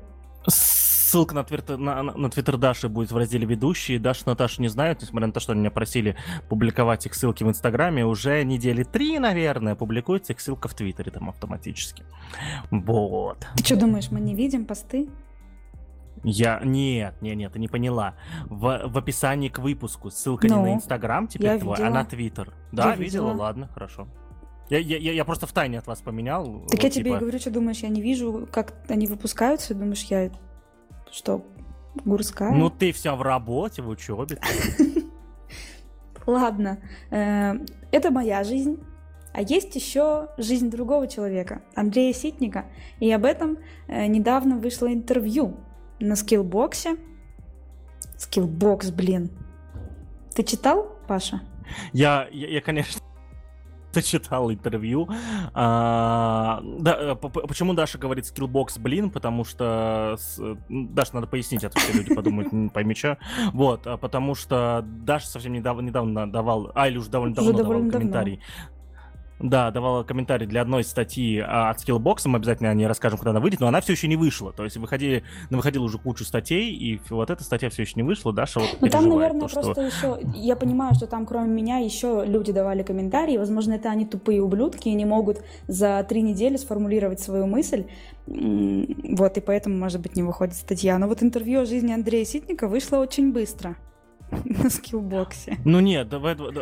Ссылка на твиттер, на, на твиттер Даши будет в разделе «Ведущие». Даша Наташа не знают, несмотря на то, что они меня просили публиковать их ссылки в Инстаграме. Уже недели три, наверное, публикуется их ссылка в Твиттере там автоматически. Вот. Ты что думаешь, мы не видим посты? Я... Нет, нет, нет, ты не поняла. В, в описании к выпуску ссылка ну, не на Инстаграм теперь твой, видела. а на Твиттер. Да, я видела? видела, ладно, хорошо. Я, я, я просто в тайне от вас поменял. Так вот, я тебе типа... говорю, что думаешь, я не вижу, как они выпускаются, думаешь, я что, гурская? Ну ты вся в работе, в учебе. <laughs> Ладно, э, это моя жизнь. А есть еще жизнь другого человека, Андрея Ситника. И об этом э, недавно вышло интервью на Skillbox'е. Skillbox, блин. Ты читал, Паша? Я, я, я конечно, <laughs> читал интервью. А, да, э, почему Даша говорит Skillbox, блин? Потому что... С, Даша, надо пояснить, а то все люди подумают, не пойми что. Вот, а потому что Даша совсем недавно, недавно давал... А, или уже довольно давно уже давал комментарий. Давно да, давала комментарий для одной статьи а, от Skillbox, мы обязательно о ней расскажем, когда она выйдет, но она все еще не вышла. То есть выходили, ну, выходила уже кучу статей, и вот эта статья все еще не вышла, Даша вот Ну там, наверное, то, просто что... еще... Я понимаю, что там кроме меня еще люди давали комментарии, возможно, это они тупые ублюдки и не могут за три недели сформулировать свою мысль, вот, и поэтому, может быть, не выходит статья. Но вот интервью о жизни Андрея Ситника вышло очень быстро <laughs> на скиллбоксе. Ну нет, давай, давай,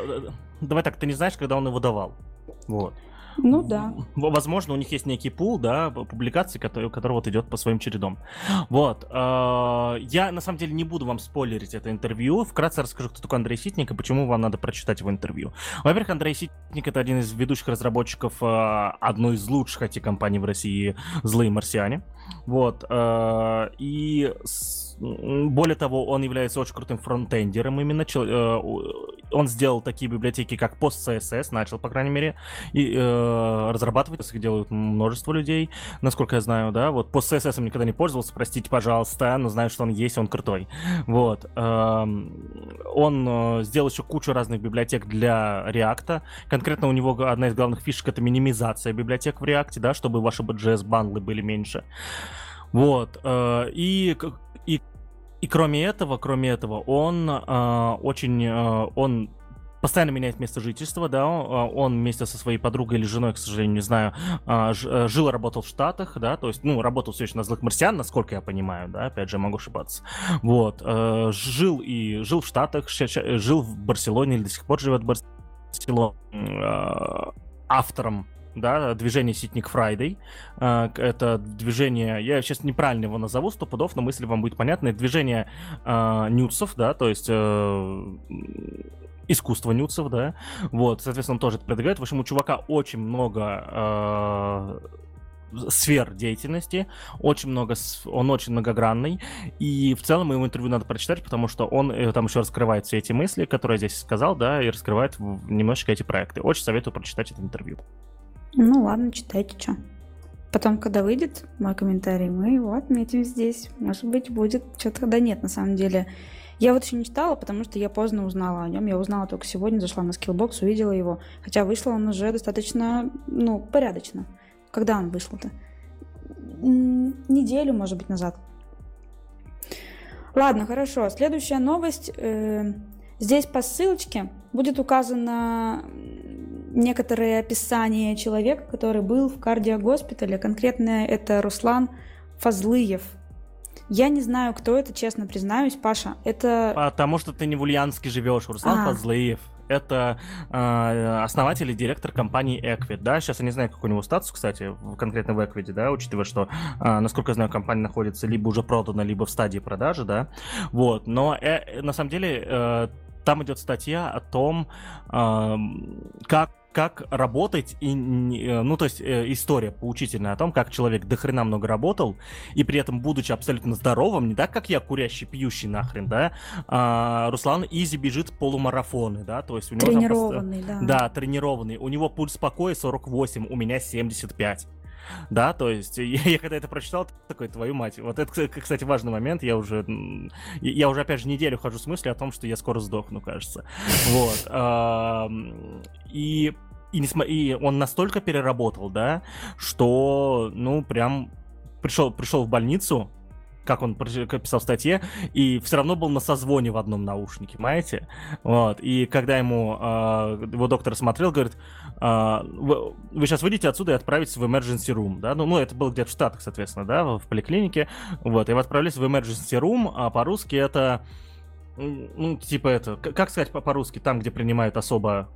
давай так, ты не знаешь, когда он его давал. Вот. Ну да. Возможно, у них есть некий пул, да, публикаций, который, который вот идет по своим чередам. Вот. Э, я на самом деле не буду вам спойлерить это интервью. Вкратце расскажу, кто такой Андрей Ситник и почему вам надо прочитать его интервью. Во-первых, Андрей Ситник это один из ведущих разработчиков э, одной из лучших IT-компаний в России «Злые марсиане». Вот. Э, и более того, он является очень крутым фронтендером именно. он сделал такие библиотеки, как PostCSS, начал, по крайней мере, и э, разрабатывать, их делают множество людей, насколько я знаю, да, вот PostCSS никогда не пользовался, простите, пожалуйста, но знаю, что он есть, он крутой, вот. Э, он э, сделал еще кучу разных библиотек для React, конкретно у него одна из главных фишек это минимизация библиотек в React, да, чтобы ваши JS-бандлы были меньше. Вот, э, и, и и кроме этого, кроме этого, он э, очень, э, он постоянно меняет место жительства, да, он вместе со своей подругой или женой, к сожалению, не знаю, жил и работал в Штатах, да, то есть, ну, работал все еще на злых марсиан, насколько я понимаю, да, опять же, могу ошибаться, вот, жил и жил в Штатах, жил в Барселоне или до сих пор живет в Барселоне, автором да, движение Ситник Friday. А, это движение, я сейчас неправильно его назову, сто пудов, но мысль вам будет понятна. Это движение э, нюцев, да, то есть э, искусство нюцев, да, вот, соответственно, тоже это предлагает. В общем, у чувака очень много э, сфер деятельности, очень много, он очень многогранный, и в целом ему интервью надо прочитать, потому что он э, там еще раскрывает все эти мысли, которые я здесь сказал, да, и раскрывает немножечко эти проекты. Очень советую прочитать это интервью. Ну ладно, читайте, что. Потом, когда выйдет мой комментарий, мы его отметим здесь. Может быть, будет что-то. Да нет, на самом деле. Я вот еще не читала, потому что я поздно узнала о нем. Я узнала только сегодня, зашла на Skillbox, увидела его. Хотя вышло он уже достаточно, ну, порядочно. Когда он вышел-то? Неделю, может быть, назад. Ладно, хорошо. Следующая новость. Э, здесь по ссылочке будет указано некоторые описания человека, который был в кардиогоспитале. Конкретно это Руслан Фазлыев. Я не знаю, кто это, честно признаюсь, Паша. Это... Потому что ты не в Ульяновске живешь, Руслан а. Фазлыев. Это э, основатель и директор компании Equid, да, сейчас я не знаю, какой у него статус, кстати, конкретно в Equid, да, учитывая, что, э, насколько я знаю, компания находится либо уже продана, либо в стадии продажи, да, вот, но э, на самом деле э, там идет статья о том, э, как как работать и э, ну то есть э, история поучительная о том, как человек до хрена много работал и при этом будучи абсолютно здоровым, не так как я курящий пьющий нахрен, да, а, Руслан изи бежит полумарафоны, да, то есть у него тренированный, там, да, да, тренированный, у него пульс покоя 48, у меня 75. Да, то есть <laughs> я, я когда это прочитал, такой, твою мать. Вот это, кстати, важный момент. Я уже, я уже опять же неделю хожу с мыслью о том, что я скоро сдохну, кажется. <laughs> Вот. И и, не и он настолько переработал, да, что, ну, прям пришел, пришел в больницу, как он писал в статье, и все равно был на созвоне в одном наушнике, понимаете? Вот. И когда ему э, его доктор смотрел, говорит, э, вы, вы сейчас выйдете отсюда и отправитесь в emergency room, да? Ну, ну это было где-то в Штатах, соответственно, да, в поликлинике. Вот. И вы отправились в emergency room, а по-русски это, ну, типа это, как сказать по-русски, там, где принимают особо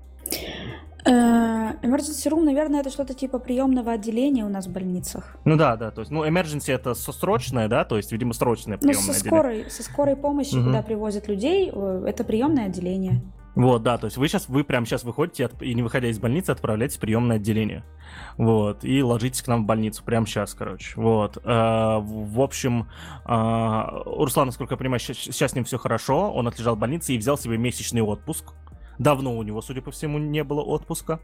emergency room, наверное, это что-то типа приемного отделения у нас в больницах. Ну да, да, то есть, ну, emergency это срочное, да, то есть, видимо, срочное приемное ну, со скорой, Со скорой помощью, угу. куда привозят людей, э, это приемное отделение. Вот, да, то есть вы сейчас, вы прямо сейчас выходите от, и не выходя из больницы, отправляетесь в приемное отделение. Вот, и ложитесь к нам в больницу прямо сейчас, короче. Вот. Э, в общем, э, Руслан, насколько я понимаю, сейчас, сейчас с ним все хорошо. Он отлежал в больнице и взял себе месячный отпуск. Давно у него, судя по всему, не было отпуска.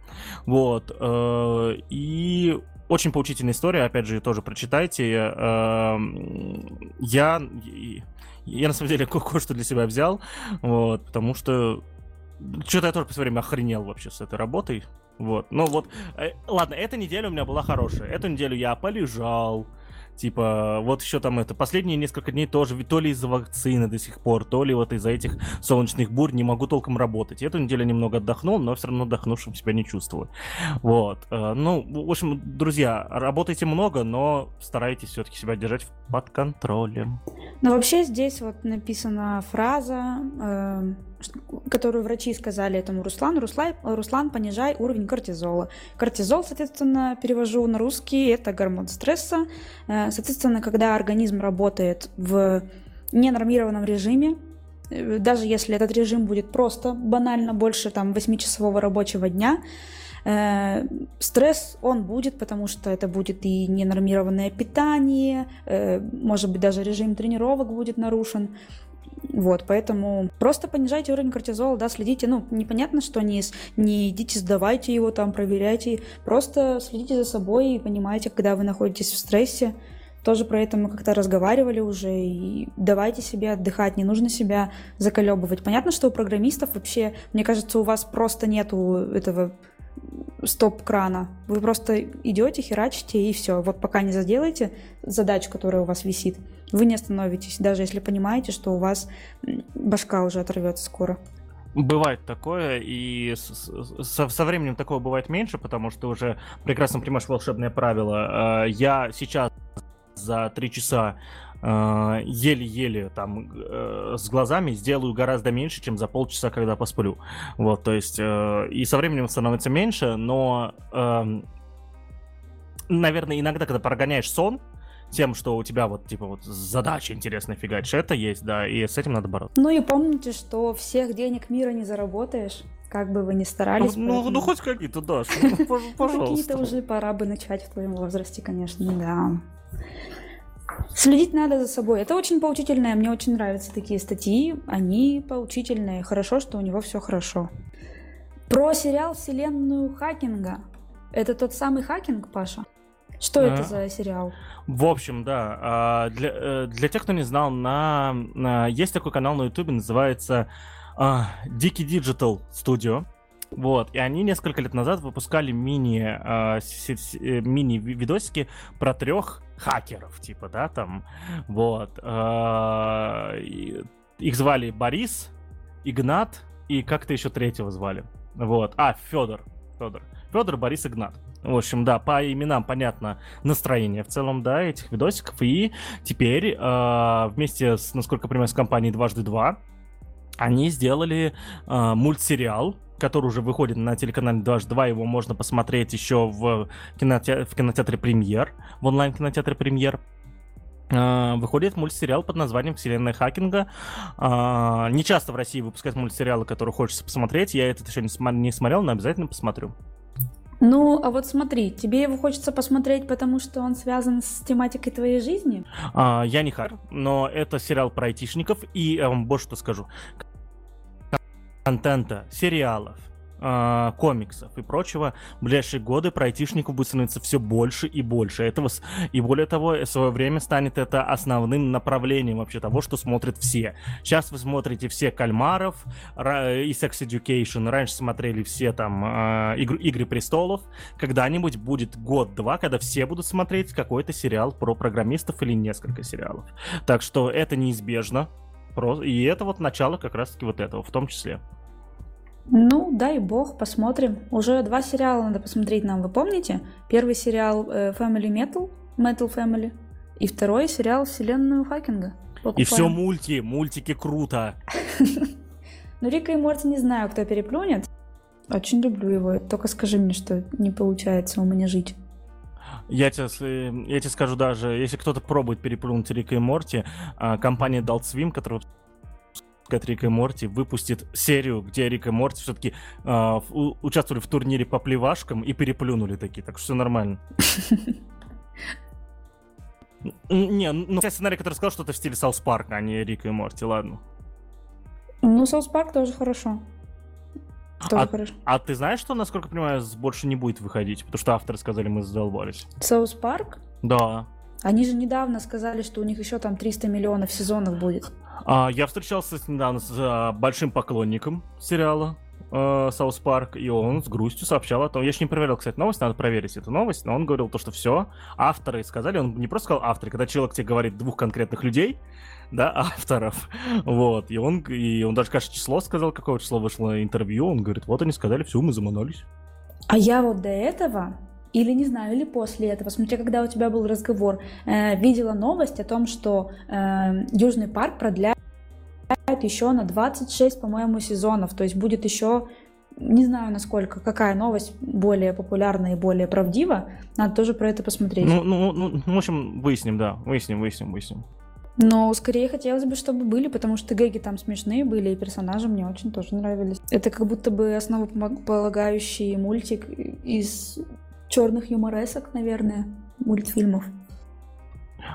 Вот. Э, и очень поучительная история, опять же, тоже прочитайте. Э, я, я на самом деле <laughs> кое-что для себя взял, вот, потому что что-то я тоже по время охренел вообще с этой работой. Вот, ну вот, э, ладно, эта неделя у меня была хорошая. Эту неделю я полежал, Типа, вот еще там это, последние несколько дней тоже, то ли из-за вакцины до сих пор, то ли вот из-за этих солнечных бурь не могу толком работать. Эту неделю немного отдохнул, но все равно отдохнувшим себя не чувствую. Вот. Э, ну, в общем, друзья, работайте много, но старайтесь все-таки себя держать под контролем. Но вообще здесь вот написана фраза, э, которую врачи сказали этому Руслану. Руслан, Руслан, понижай уровень кортизола. Кортизол, соответственно, перевожу на русский, это гормон стресса. Э, соответственно, когда организм работает в ненормированном режиме, э, даже если этот режим будет просто банально больше там 8-часового рабочего дня, Э, стресс, он будет, потому что это будет и ненормированное питание, э, может быть, даже режим тренировок будет нарушен. Вот, поэтому просто понижайте уровень кортизола, да, следите, ну, непонятно, что не, не идите, сдавайте его там, проверяйте, просто следите за собой и понимайте, когда вы находитесь в стрессе, тоже про это мы как-то разговаривали уже, и давайте себе отдыхать, не нужно себя заколебывать. Понятно, что у программистов вообще, мне кажется, у вас просто нету этого стоп-крана. Вы просто идете, херачите и все. Вот пока не заделаете задачу, которая у вас висит, вы не остановитесь, даже если понимаете, что у вас башка уже оторвется скоро. Бывает такое, и со, со временем такого бывает меньше, потому что уже прекрасно понимаешь волшебное правило. А, я сейчас за три часа э, еле-еле там э, с глазами сделаю гораздо меньше, чем за полчаса, когда посплю. Вот, то есть, э, и со временем становится меньше, но, э, наверное, иногда, когда прогоняешь сон, тем, что у тебя вот, типа, вот задача интересная фигачь, это есть, да, и с этим надо бороться. Ну и помните, что всех денег мира не заработаешь, как бы вы ни старались. Ну, поэтому... ну хоть какие-то дашь, ну, пожалуйста. Какие-то уже пора бы начать в твоем возрасте, конечно, да. Следить надо за собой. Это очень поучительное. Мне очень нравятся такие статьи. Они поучительные. Хорошо, что у него все хорошо. Про сериал «Вселенную хакинга». Это тот самый хакинг, Паша? Что а, это за сериал? В общем, да. А, для, э, для тех, кто не знал, на, на есть такой канал на Ютубе, называется а, Дикий Digital Studio. Вот, и они несколько лет назад выпускали мини, э, э, мини-видосики про трех хакеров, типа, да, там, вот. Э, их звали Борис, Игнат и как-то еще третьего звали. Вот. А, Федор. Федор. Федор, Борис, Игнат. В общем, да, по именам понятно настроение в целом, да, этих видосиков. И теперь э, вместе с, насколько я понимаю, с компанией «Дважды два» они сделали э, мультсериал, который уже выходит на телеканале Дважды Два, его можно посмотреть еще в, киноте... в кинотеатре Премьер, в онлайн-кинотеатре Премьер. Uh, выходит мультсериал под названием «Вселенная хакинга». Uh, не часто в России выпускают мультсериалы, которые хочется посмотреть. Я этот еще не смотрел, но обязательно посмотрю. Ну, а вот смотри, тебе его хочется посмотреть, потому что он связан с тематикой твоей жизни? А, я не хар, но это сериал про айтишников, и я вам больше что скажу. Контента, сериалов, э, комиксов и прочего, в ближайшие годы айтишников будет становиться все больше и больше. Этого, и более того, в свое время станет это основным направлением вообще того, что смотрят все. Сейчас вы смотрите все Кальмаров и Sex Education, раньше смотрели все там э, игры, Игры престолов. Когда-нибудь будет год-два, когда все будут смотреть какой-то сериал про программистов или несколько сериалов. Так что это неизбежно. И это вот начало как раз-таки вот этого в том числе. Ну, дай бог, посмотрим. Уже два сериала надо посмотреть нам, вы помните? Первый сериал э, Family Metal, Metal Family, и второй сериал Вселенную Хакинга. Покупаем. И все мульти, мультики круто. <laughs> Ну, Рика и Морти не знаю, кто переплюнет. Очень люблю его. Только скажи мне, что не получается у меня жить. Я тебе, я тебе скажу даже, если кто-то пробует переплюнуть Рика и Морти, а, компания Adult Swim, которая выпускает Рика и Морти, выпустит серию, где Рик и Морти все-таки э, а, участвовали в турнире по плевашкам и переплюнули такие, так что все нормально. <laughs> Не, ну, вся сценарий, который сказал, что это в стиле South Park'а, а не Рика и Морти, ладно. Ну, South Park тоже хорошо. Тоже а, хорошо. А ты знаешь, что, насколько я понимаю, больше не будет выходить? Потому что авторы сказали, мы задолбались. South Park? Да. Они же недавно сказали, что у них еще там 300 миллионов сезонов будет. А, я встречался недавно с а, большим поклонником сериала South Park, и он с грустью сообщал о том, я еще не проверил, кстати, новость, надо проверить эту новость, но он говорил то, что все, авторы сказали, он не просто сказал авторы, когда человек тебе говорит двух конкретных людей, да, <laughs> авторов, вот, и он, и он даже, кажется, число сказал, какое число вышло интервью, он говорит, вот они сказали, все, мы заманались. А я вот до этого или не знаю, или после этого, смотря когда у тебя был разговор, э, видела новость о том, что э, Южный парк продляет еще на 26, по-моему, сезонов, то есть будет еще не знаю, насколько, какая новость более популярна и более правдива. Надо тоже про это посмотреть. Ну, ну, ну, в общем, выясним, да. Выясним, выясним, выясним. Но скорее хотелось бы, чтобы были, потому что гэги там смешные были, и персонажи мне очень тоже нравились. Это как будто бы основополагающий мультик из черных юморесок, наверное, мультфильмов.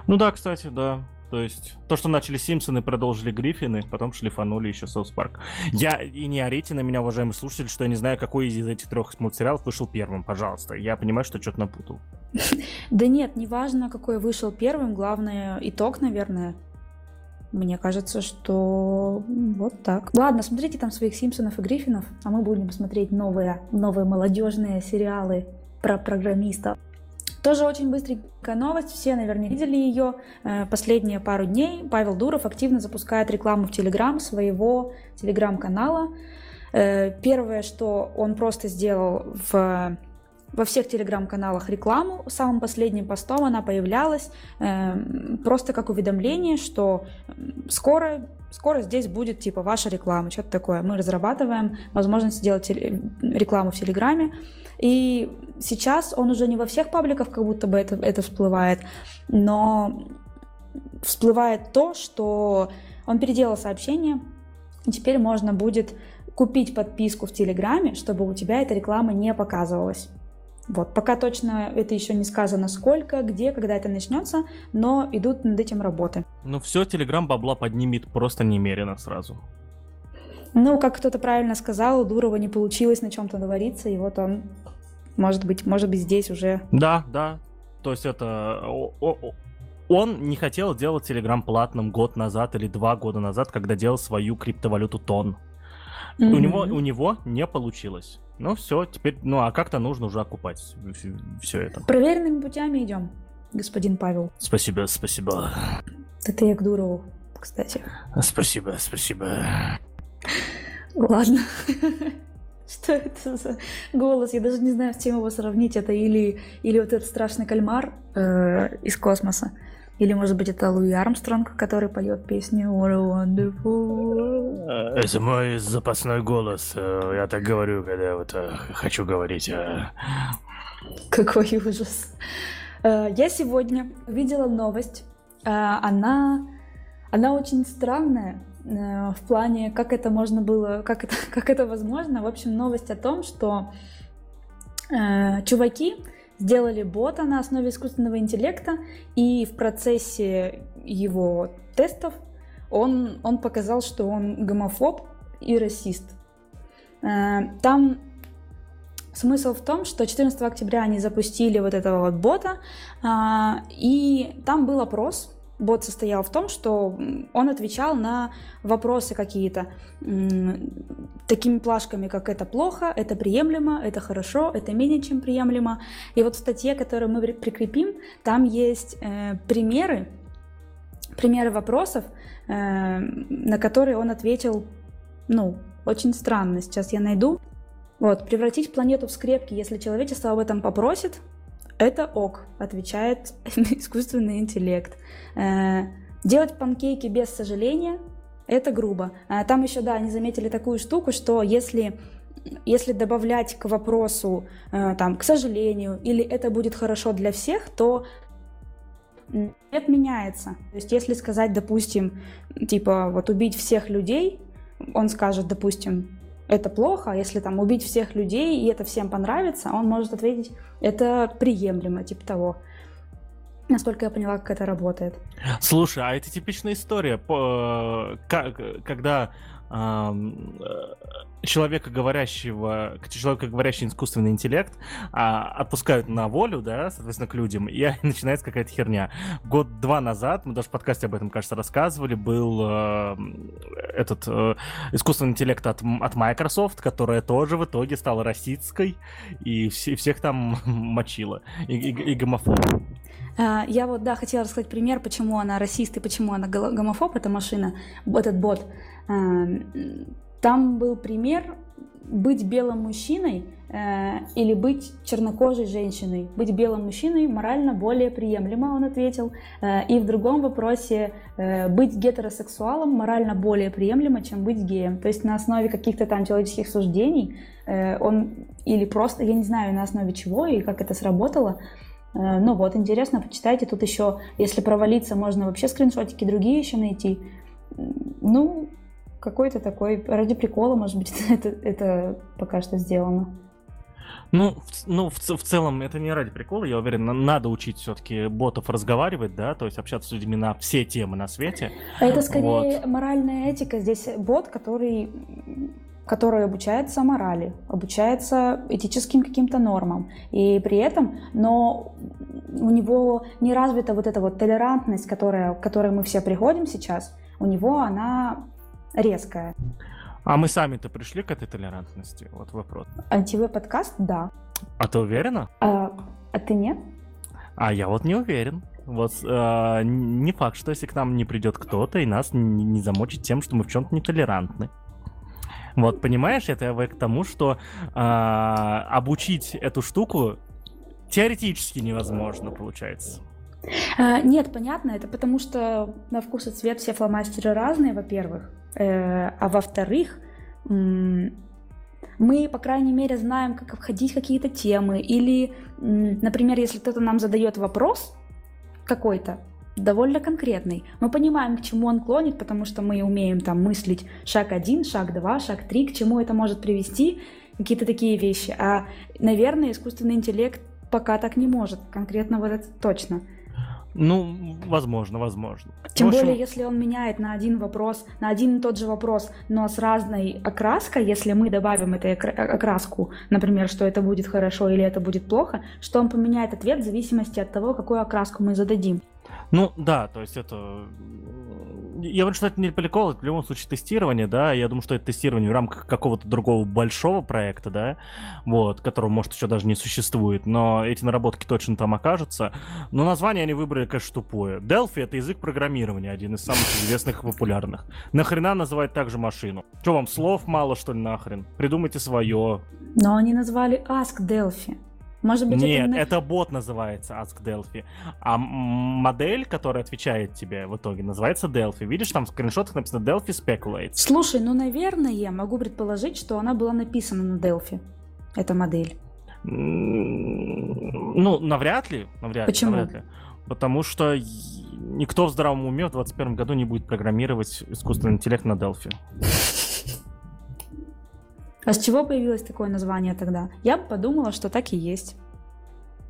Ну да, кстати, да. То есть то, что начали Симпсоны, продолжили Гриффины, потом шлифанули еще Соус Парк. Я и не орите на меня, уважаемые слушатели, что я не знаю, какой из этих трех мультсериалов вышел первым, пожалуйста. Я понимаю, что что-то напутал. <laughs> Да нет, неважно, какой вышел первым, главное итог, наверное. Мне кажется, что вот так. Ладно, смотрите там своих Симпсонов и Гриффинов, а мы будем смотреть новые, новые молодежные сериалы про программистов. Тоже очень быстренькая новость, все, наверное, видели ее. Э, последние пару дней Павел Дуров активно запускает рекламу в Телеграм своего Телеграм-канала. Э, первое, что он просто сделал в во всех телеграм-каналах рекламу. Самым последним постом она появлялась э, просто как уведомление, что скоро, скоро здесь будет типа ваша реклама, что-то такое. Мы разрабатываем возможность сделать рекламу в Телеграме. И сейчас он уже не во всех пабликах как будто бы это, это всплывает, но всплывает то, что он переделал сообщение, и теперь можно будет купить подписку в Телеграме, чтобы у тебя эта реклама не показывалась. Вот, пока точно это еще не сказано, сколько, где, когда это начнется, но идут над этим работы. Ну все, Телеграм бабла поднимет просто немерено сразу. Ну, как кто-то правильно сказал, у Дурова не получилось на чем-то договориться, и вот он, может быть, может быть, здесь уже... Да, да. То есть это... Он не хотел делать Телеграм платным год назад или два года назад, когда делал свою криптовалюту Тон. Mm-hmm. У, него, у него не получилось. Ну все, теперь, ну а как-то нужно уже окупать все это. Проверенными путями идем, господин Павел. Спасибо, спасибо. Это я к Дурову, кстати. Спасибо, спасибо. Ладно. <laughs> Что это за голос? Я даже не знаю, с чем его сравнить. Это или, или вот этот страшный кальмар э, из космоса, или, может быть, это Луи Армстронг, который поет песню What a Wonderful э, Это мой запасной голос. Э, я так говорю, когда вот э, хочу говорить. Какой ужас. Я сегодня видела новость. Она, она очень странная в плане, как это можно было, как это, <laughs> как это возможно. В общем, новость о том, что чуваки сделали бота на основе искусственного интеллекта, и в процессе его тестов он, он показал, что он гомофоб и расист. Э, там смысл в том, что 14 октября они запустили вот этого вот бота, а, и там был опрос, бот состоял в том, что он отвечал на вопросы какие-то такими плашками, как это плохо, это приемлемо, это хорошо, это менее чем приемлемо. И вот в статье, которую мы прикрепим, там есть э, примеры, примеры вопросов, э, на которые он ответил, ну, очень странно. Сейчас я найду. Вот, превратить планету в скрепки, если человечество об этом попросит, это ок, отвечает <laughs> искусственный интеллект. Э, делать панкейки без сожаления – это грубо. Э, там еще, да, они заметили такую штуку, что если если добавлять к вопросу, э, там, к сожалению, или это будет хорошо для всех, то нет меняется. То есть если сказать, допустим, типа вот убить всех людей, он скажет, допустим, это плохо, а если там убить всех людей, и это всем понравится, он может ответить, это приемлемо, типа того. Насколько я поняла, как это работает. Слушай, а это типичная история, когда Э, человека говорящего, человека говорящий искусственный интеллект а, отпускают на волю, да, соответственно, к людям, и <laughs> начинается какая-то херня. Год-два назад, мы даже в подкасте об этом, кажется, рассказывали, был э, этот э, искусственный интеллект от, от Microsoft, которая тоже в итоге стала расистской и все, всех там <laughs> мочила, и, и, и гомофоб. А, я вот, да, хотела рассказать пример, почему она расист и почему она гомофоб, эта машина, этот бот. Там был пример быть белым мужчиной э, или быть чернокожей женщиной. Быть белым мужчиной морально более приемлемо, он ответил. Э, и в другом вопросе э, быть гетеросексуалом морально более приемлемо, чем быть геем. То есть на основе каких-то там человеческих суждений он или просто, я не знаю, на основе чего и как это сработало, ну вот, интересно, почитайте. Тут еще, если провалиться, можно вообще скриншотики другие еще найти. Ну, какой-то такой, ради прикола, может быть, <laughs> это, это пока что сделано. Ну, в, ну в, в целом, это не ради прикола, я уверен, надо учить все-таки ботов разговаривать, да, то есть общаться с людьми на все темы на свете. Это скорее вот. моральная этика. Здесь бот, который который обучается морали, обучается этическим каким-то нормам. И при этом, но у него не развита вот эта вот толерантность, которая, к которой мы все приходим сейчас, у него она резкая. А мы сами-то пришли к этой толерантности? Вот вопрос. антв подкаст, да. А ты уверена? А, а ты нет? А я вот не уверен. Вот э, не факт, что если к нам не придет кто-то и нас не, не замочит тем, что мы в чем-то нетолерантны. Вот, понимаешь, это я к тому, что э, обучить эту штуку теоретически невозможно, получается. А, нет, понятно, это потому что на вкус и цвет все фломастеры разные, во-первых. Э, а во-вторых, мы, по крайней мере, знаем, как обходить какие-то темы. Или, например, если кто-то нам задает вопрос какой-то, довольно конкретный. Мы понимаем, к чему он клонит, потому что мы умеем там мыслить шаг один, шаг два, шаг три, к чему это может привести, какие-то такие вещи. А, наверное, искусственный интеллект пока так не может, конкретно вот это точно. Ну, возможно, возможно. Тем общем... более, если он меняет на один вопрос, на один и тот же вопрос, но с разной окраской, если мы добавим эту окраску, например, что это будет хорошо или это будет плохо, что он поменяет ответ в зависимости от того, какую окраску мы зададим. Ну, да, то есть это я думаю, что это не прикол, это в любом случае тестирование, да, я думаю, что это тестирование в рамках какого-то другого большого проекта, да, вот, которого, может, еще даже не существует, но эти наработки точно там окажутся. Но название они выбрали, конечно, тупое. Delphi — это язык программирования, один из самых известных и популярных. Нахрена называть также машину? Что вам, слов мало, что ли, нахрен? Придумайте свое. Но они назвали Ask Delphi. Может быть, Нет, это... это бот называется Ask Delphi. А модель, которая отвечает тебе в итоге, называется Delphi. Видишь, там в скриншотах написано Delphi Speculates. Слушай, ну, наверное, я могу предположить, что она была написана на Delphi, эта модель. Ну, навряд ли. Навряд Почему? Навряд ли. Потому что никто в здравом уме в 2021 году не будет программировать искусственный интеллект на Delphi. А с чего появилось такое название тогда? Я бы подумала, что так и есть.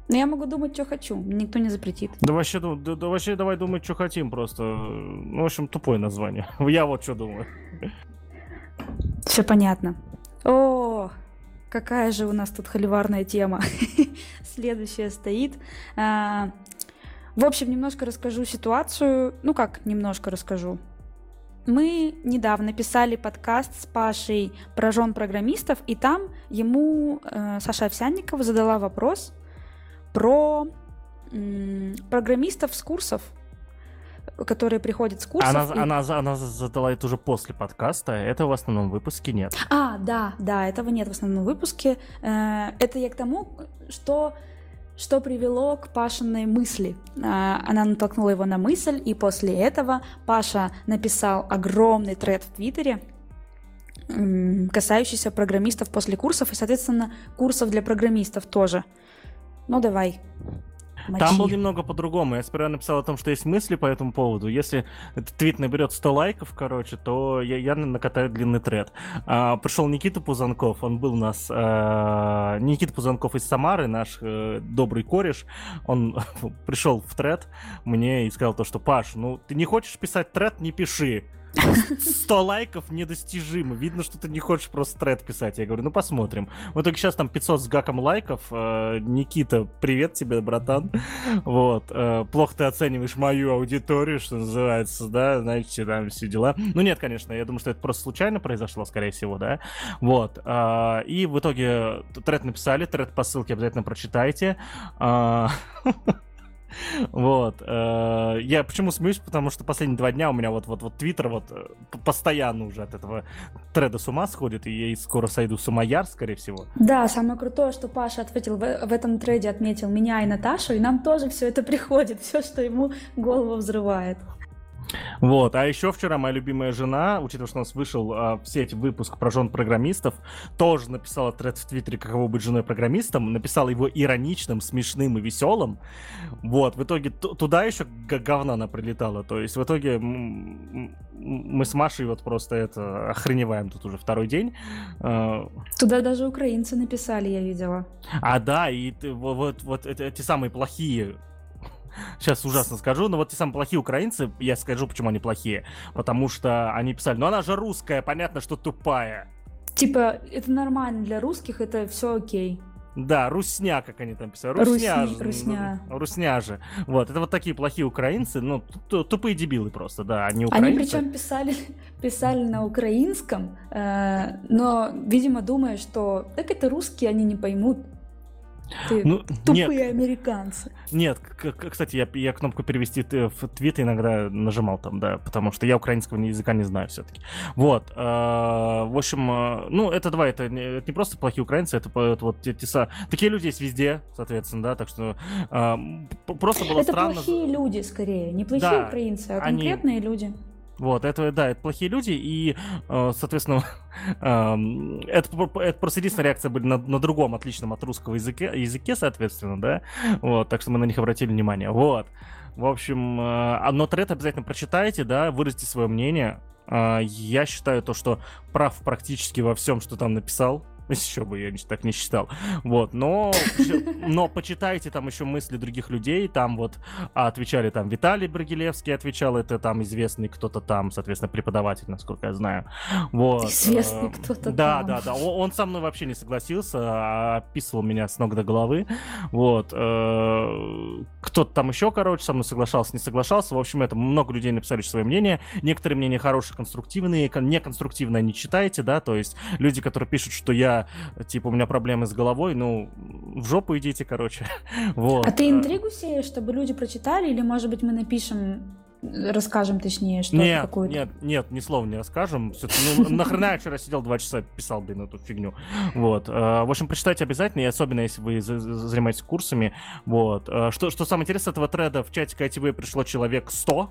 Но я могу думать, что хочу, никто не запретит. Да вообще, да, да вообще давай думать, что хотим просто. Ну, в общем, тупое название. <laughs> Я вот что думаю. Все понятно. О, какая же у нас тут холиварная тема. <laughs> Следующая стоит. А, в общем, немножко расскажу ситуацию. Ну как, немножко расскажу. Мы недавно писали подкаст с Пашей про жен программистов, и там ему э, Саша Овсянникова задала вопрос про э, программистов с курсов, которые приходят с курсов. Она, и... она, она задала это уже после подкаста, этого в основном выпуске нет. А, да, да, этого нет в основном выпуске. Э, это я к тому, что что привело к Пашиной мысли. А, она натолкнула его на мысль, и после этого Паша написал огромный тред в Твиттере, касающийся программистов после курсов и, соответственно, курсов для программистов тоже. Ну, давай. Мочи. Там был немного по-другому. Я сперва написал о том, что есть мысли по этому поводу. Если этот твит наберет 100 лайков, короче, то я, я накатаю длинный тред. А, пришел Никита Пузанков, он был у нас... А, Никита Пузанков из Самары, наш а, добрый кореш. Он <laughs> пришел в тред мне и сказал то, что Паш, ну ты не хочешь писать тред, не пиши. 100 лайков недостижимо. Видно, что ты не хочешь просто тред писать. Я говорю, ну посмотрим. Вот только сейчас там 500 с гаком лайков. Э, Никита, привет тебе, братан. Вот. Э, плохо ты оцениваешь мою аудиторию, что называется, да, знаете, там все дела. Ну нет, конечно, я думаю, что это просто случайно произошло, скорее всего, да. Вот. Э, и в итоге тред написали, тред по ссылке обязательно прочитайте. <laughs> <laughs> Вот. Э, я почему смеюсь, потому что последние два дня у меня вот вот вот Твиттер вот э, постоянно уже от этого треда с ума сходит, и я скоро сойду с ума яр, скорее всего. Да, самое крутое, что Паша ответил в, в этом треде, отметил меня и Наташу, и нам тоже все это приходит, все, что ему голову взрывает. Вот, а еще вчера моя любимая жена, учитывая, что у нас вышел а, в сеть выпуск про жен программистов, тоже написала тред в Твиттере, каково быть женой программистом, написала его ироничным, смешным и веселым. Вот, в итоге туда еще говна она прилетала, то есть в итоге мы с Машей вот просто это охреневаем тут уже второй день. А, туда даже украинцы написали, я видела. А, да, и вот, вот, вот эти самые плохие сейчас ужасно скажу, но вот те самые плохие украинцы, я скажу, почему они плохие. Потому что они писали, ну она же русская, понятно, что тупая. Типа, это нормально для русских, это все окей. Да, русня, как они там писали. Русня, Русни, русня. Русня же. Вот, это вот такие плохие украинцы, ну, тупые дебилы просто, да, они украинцы. Они причем писали, писали на украинском, э, но, видимо, думая, что так это русские, они не поймут. Ты ну, тупые нет, американцы. Нет, кстати, я, я кнопку перевести в твит иногда нажимал там, да, потому что я украинского языка не знаю все-таки. Вот, э, в общем, э, ну, это два, это не, это не просто плохие украинцы, это, это вот те, те, такие люди есть везде, соответственно, да, так что э, просто было это странно. Это плохие люди, скорее, не плохие да, украинцы, а конкретные они... люди. Вот, это, да, это плохие люди, и, э, соответственно, <laughs> эм, это, это просто единственная реакция были на, на другом отличном от русского языке, языке, соответственно, да, вот, так что мы на них обратили внимание, вот. В общем, э, но тред обязательно прочитайте, да, выразите свое мнение. Э, я считаю то, что прав практически во всем, что там написал, Еще бы я так не считал. Вот, но, но почитайте там еще мысли других людей. Там вот отвечали там Виталий Брагилевский отвечал, это там известный кто-то там, соответственно, преподаватель, насколько я знаю. Вот. Известный эм, кто-то да, там. Да, да, да. Он со мной вообще не согласился, а описывал меня с ног до головы. Вот. Э, кто-то там еще, короче, со мной соглашался, не соглашался. В общем, это много людей написали свое мнение. Некоторые мнения хорошие, конструктивные, неконструктивные не читайте, да, то есть люди, которые пишут, что я типа, у меня проблемы с головой, ну, в жопу идите, короче. <laughs> вот. А ты интригу сеешь, чтобы люди прочитали, или, может быть, мы напишем расскажем точнее, что нет, какое-то. Нет, нет, ни слова не расскажем. Ну, нахрена я вчера сидел два часа писал, блин, эту фигню. Вот. Э, в общем, прочитайте обязательно, и особенно если вы занимаетесь курсами. Вот. Э, что, что самое интересное, этого треда в чате ITV пришло человек 100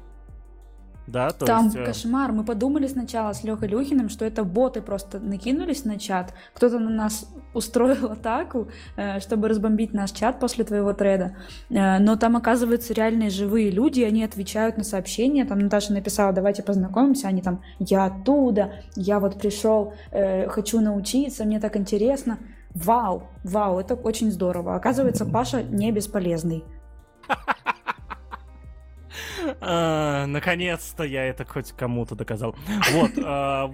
да, то Там есть... Э, кошмар. Мы подумали сначала с Лехой Люхиным, что это боты просто накинулись на чат. Кто-то на нас устроил <laughs> атаку, э, чтобы разбомбить наш чат после твоего треда. Э, но там, оказывается, реальные живые люди, они отвечают на сообщения. Там Наташа написала, давайте познакомимся. Они там, я оттуда, я вот пришел, хочу научиться, мне так интересно. Вау, вау, это очень здорово. Оказывается, Паша не бесполезный. А, наконец-то я это хоть кому-то доказал. Вот. А,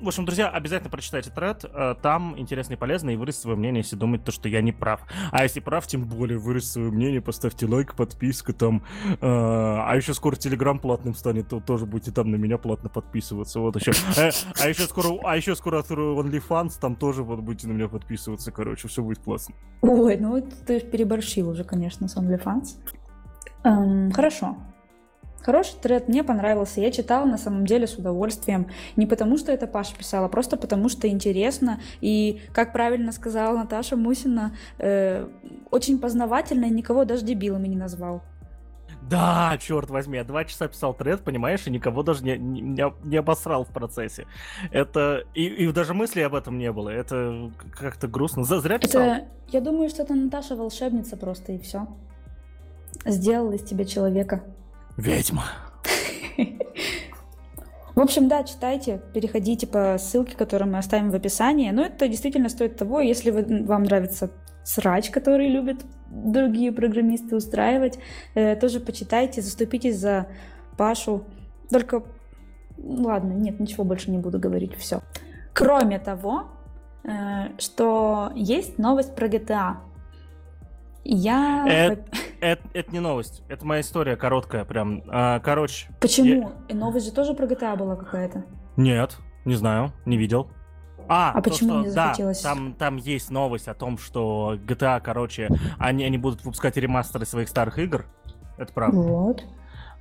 в общем, друзья, обязательно прочитайте тред. А, там интересно и полезно, и выразите свое мнение, если думаете, то, что я не прав. А если прав, тем более выразите свое мнение, поставьте лайк, подписка там. А еще скоро Телеграм платным станет, то тоже будете там на меня платно подписываться. Вот еще. Э, а еще скоро, а еще скоро открою OnlyFans, там тоже вот будете на меня подписываться. Короче, все будет классно. Ой, ну ты переборщил уже, конечно, с OnlyFans. Эм, хорошо. Хороший тред, мне понравился. Я читала на самом деле с удовольствием. Не потому, что это Паша писала, а просто потому, что интересно. И, как правильно сказала Наташа Мусина, э, очень познавательно и никого даже дебилами не назвал. Да, черт возьми, я два часа писал тред, понимаешь, и никого даже не, не, не обосрал в процессе. Это... И, и даже мысли об этом не было. Это как-то грустно. Зря писал. Это... Я думаю, что это Наташа волшебница просто, и все. Сделала из тебя человека. Ведьма. В общем, да, читайте, переходите по ссылке, которую мы оставим в описании. Но это действительно стоит того, если вы, вам нравится срач, который любят другие программисты устраивать, э, тоже почитайте, заступитесь за Пашу. Только, ладно, нет, ничего больше не буду говорить, все. Кроме того, э, что есть новость про GTA. Я... Это, это, это не новость, это моя история короткая прям. А, короче... Почему? Я... новость же тоже про GTA была какая-то. Нет, не знаю, не видел. А, а то, почему что, не захотелось? Да, там, там есть новость о том, что GTA, короче, они, они будут выпускать ремастеры своих старых игр. Это правда. Вот.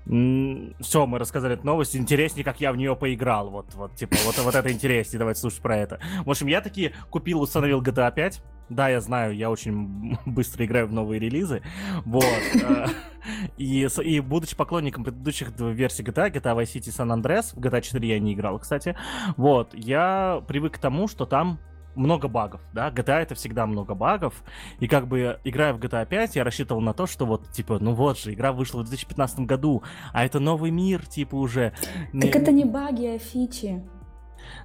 Все, мы рассказали эту новость. Интереснее, как я в нее поиграл. Вот, вот, типа, вот, вот это интереснее. Давайте слушать про это. В общем, я таки купил, установил GTA 5 Да, я знаю, я очень <laughs> быстро играю в новые релизы. Вот. Э, <laughs> и, и будучи поклонником предыдущих версий GTA, GTA Vice City San Andreas, в GTA 4 я не играл, кстати, вот, я привык к тому, что там много багов, да, GTA это всегда много багов, и как бы играя в GTA 5, я рассчитывал на то, что вот, типа, ну вот же, игра вышла в 2015 году, а это новый мир, типа, уже. Так это не баги, а фичи.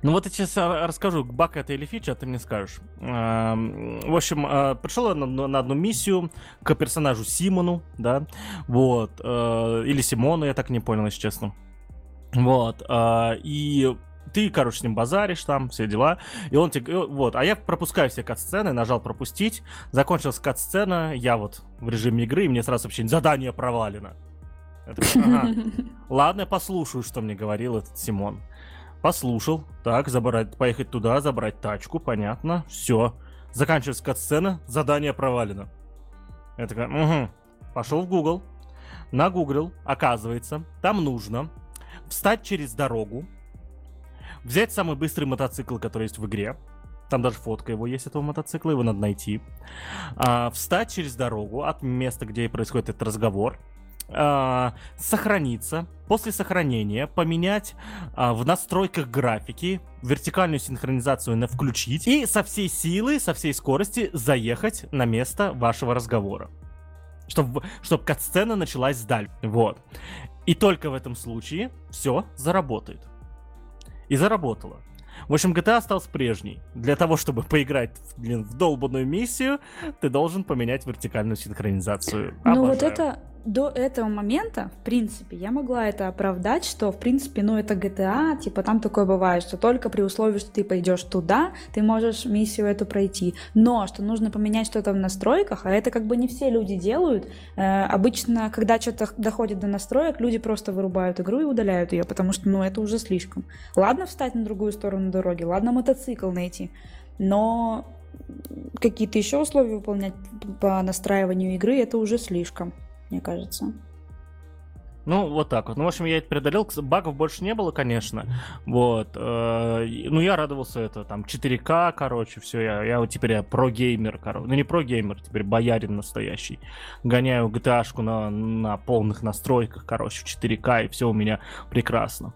Ну вот я сейчас а, расскажу, баг это или фича, ты мне скажешь. В общем, а, пришел я на одну миссию к персонажу Симону, да, вот, э, или Симону, я так не понял, если честно. Вот, и ты, короче, с ним базаришь там, все дела, и он тебе, вот, а я пропускаю все кат-сцены, нажал пропустить, закончилась кат-сцена, я вот в режиме игры, и мне сразу сообщение, задание провалено. ага. <laughs> Ладно, послушаю, что мне говорил этот Симон. Послушал, так, забрать, поехать туда, забрать тачку, понятно, все. Заканчивается кат-сцена, задание провалено. Я такая, угу. Пошел в Google, нагуглил, оказывается, там нужно встать через дорогу, взять самый быстрый мотоцикл, который есть в игре. Там даже фотка его есть, этого мотоцикла, его надо найти. А, встать через дорогу от места, где происходит этот разговор. А, сохраниться. После сохранения поменять а, в настройках графики вертикальную синхронизацию на включить и со всей силы, со всей скорости заехать на место вашего разговора. Чтобы, чтобы кат-сцена началась сдаль. Вот. И только в этом случае все заработает и заработала. В общем, GTA остался прежней. Для того, чтобы поиграть блин, в долбанную миссию, ты должен поменять вертикальную синхронизацию. Ну вот это до этого момента, в принципе, я могла это оправдать, что, в принципе, ну, это GTA, типа, там такое бывает, что только при условии, что ты пойдешь туда, ты можешь миссию эту пройти. Но, что нужно поменять что-то в настройках, а это как бы не все люди делают. Э, обычно, когда что-то доходит до настроек, люди просто вырубают игру и удаляют ее, потому что, ну, это уже слишком. Ладно встать на другую сторону дороги, ладно мотоцикл найти, но какие-то еще условия выполнять по настраиванию игры, это уже слишком мне кажется. Ну, вот так вот. Ну, в общем, я это преодолел. Багов больше не было, конечно. Вот. Э, ну, я радовался это. Там 4К, короче, все. Я, я вот теперь я про-геймер, короче. Ну, не про-геймер, теперь боярин настоящий. Гоняю GTA-шку на, на полных настройках, короче, в 4К, и все у меня прекрасно.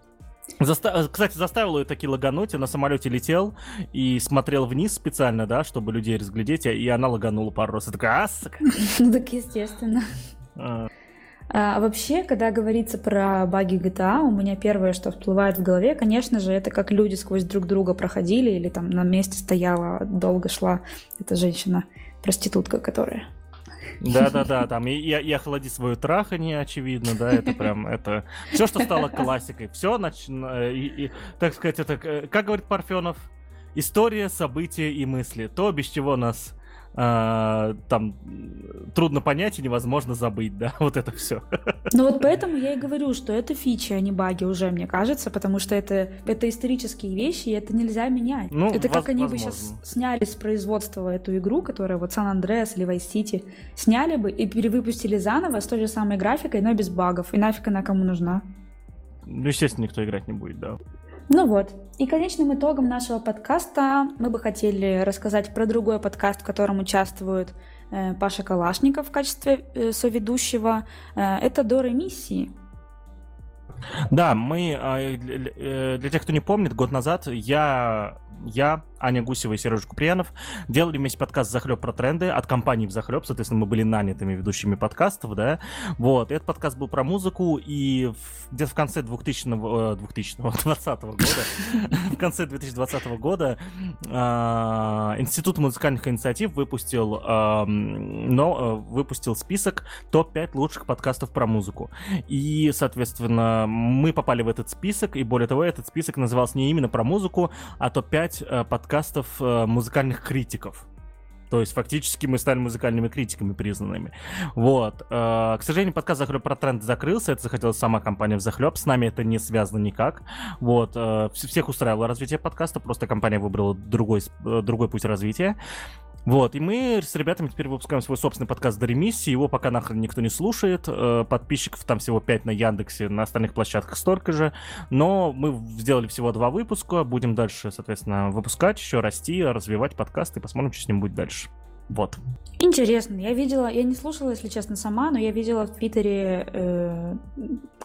Заста... Кстати, заставил ее таки лагануть. Я на самолете летел и смотрел вниз специально, да, чтобы людей разглядеть, и она лаганула пару раз. Я такая, а, <laughs> Ну, так естественно. А. а вообще, когда говорится про баги GTA, у меня первое, что всплывает в голове, конечно же, это как люди сквозь друг друга проходили или там на месте стояла, долго шла эта женщина, проститутка, которая. Да-да-да, там и, и охлади свою трахание, очевидно, да, это прям, это все, что стало классикой, все, нач... и, и, так сказать, это, как говорит Парфенов, история, события и мысли, то, без чего нас а, там трудно понять и невозможно забыть, да, <laughs> вот это все. Ну вот поэтому я и говорю, что это фичи, а не баги уже, мне кажется, потому что это, это исторические вещи, и это нельзя менять. Ну, это как они возможно. бы сейчас сняли с производства эту игру, которая вот San Andreas или Vice City, сняли бы и перевыпустили заново с той же самой графикой, но без багов. И нафиг она кому нужна? Ну, естественно, никто играть не будет, да. Ну вот. И конечным итогом нашего подкаста мы бы хотели рассказать про другой подкаст, в котором участвует э, Паша Калашников в качестве э, соведущего. Э, это Доры миссии. Да, мы, э, для тех, кто не помнит, год назад я я, Аня Гусева и Сережа Куприянов делали вместе подкаст «Захлеб про тренды» от компании «Взахлеб». Соответственно, мы были нанятыми ведущими подкастов, да. Вот, этот подкаст был про музыку, и где-то в конце 2000 2020 <laughs> года, <laughs> в конце 2020 года а, Институт музыкальных инициатив выпустил, но, э, выпустил список топ-5 лучших подкастов про музыку. И, соответственно, мы попали в этот список, и более того, этот список назывался не именно про музыку, а топ-5 5 э, подкастов э, музыкальных критиков. То есть фактически мы стали музыкальными критиками признанными. Вот. Э, к сожалению, подкаст «Захлеб про тренд» закрылся. Это захотела сама компания «Взахлеб». С нами это не связано никак. Вот. Всех устраивало развитие подкаста, просто компания выбрала другой, другой путь развития. Вот, и мы с ребятами теперь выпускаем свой собственный подкаст до ремиссии. Его пока нахрен никто не слушает. Э, подписчиков там всего 5 на Яндексе, на остальных площадках столько же. Но мы сделали всего два выпуска. Будем дальше, соответственно, выпускать, еще расти, развивать подкаст и посмотрим, что с ним будет дальше. Вот. Интересно, я видела, я не слушала, если честно, сама, но я видела в Твиттере э,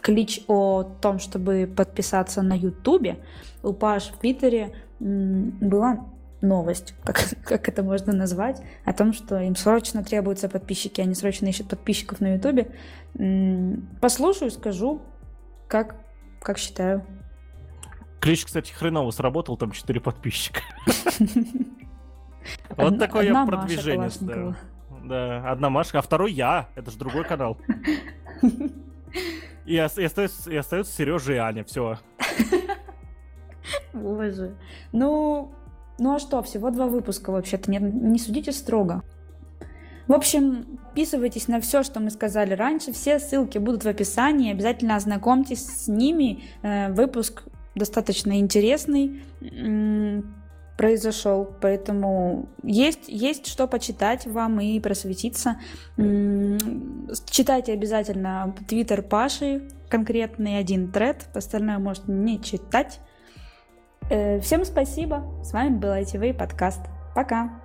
клич о том, чтобы подписаться на Ютубе. У Паш в Твиттере была новость, как, <laughs> как это можно назвать, о том, что им срочно требуются подписчики, они срочно ищут подписчиков на Ютубе. Послушаю, скажу, как, как считаю. Клич, кстати, хреново сработал, там 4 подписчика. <laughs> Вот такое продвижение. Да, одна Машка, а второй я. Это же другой канал. <laughs> И остается Сережа и Аня, все. Боже. Ну, ну а что, всего два выпуска вообще-то, не, не судите строго. В общем, подписывайтесь на все, что мы сказали раньше. Все ссылки будут в описании. Обязательно ознакомьтесь с ними. Э, выпуск достаточно интересный произошел, поэтому есть, есть что почитать вам и просветиться. Читайте обязательно твиттер Паши, конкретный один тред, остальное можете не читать. Э, всем спасибо. С вами был ITV подкаст. Пока.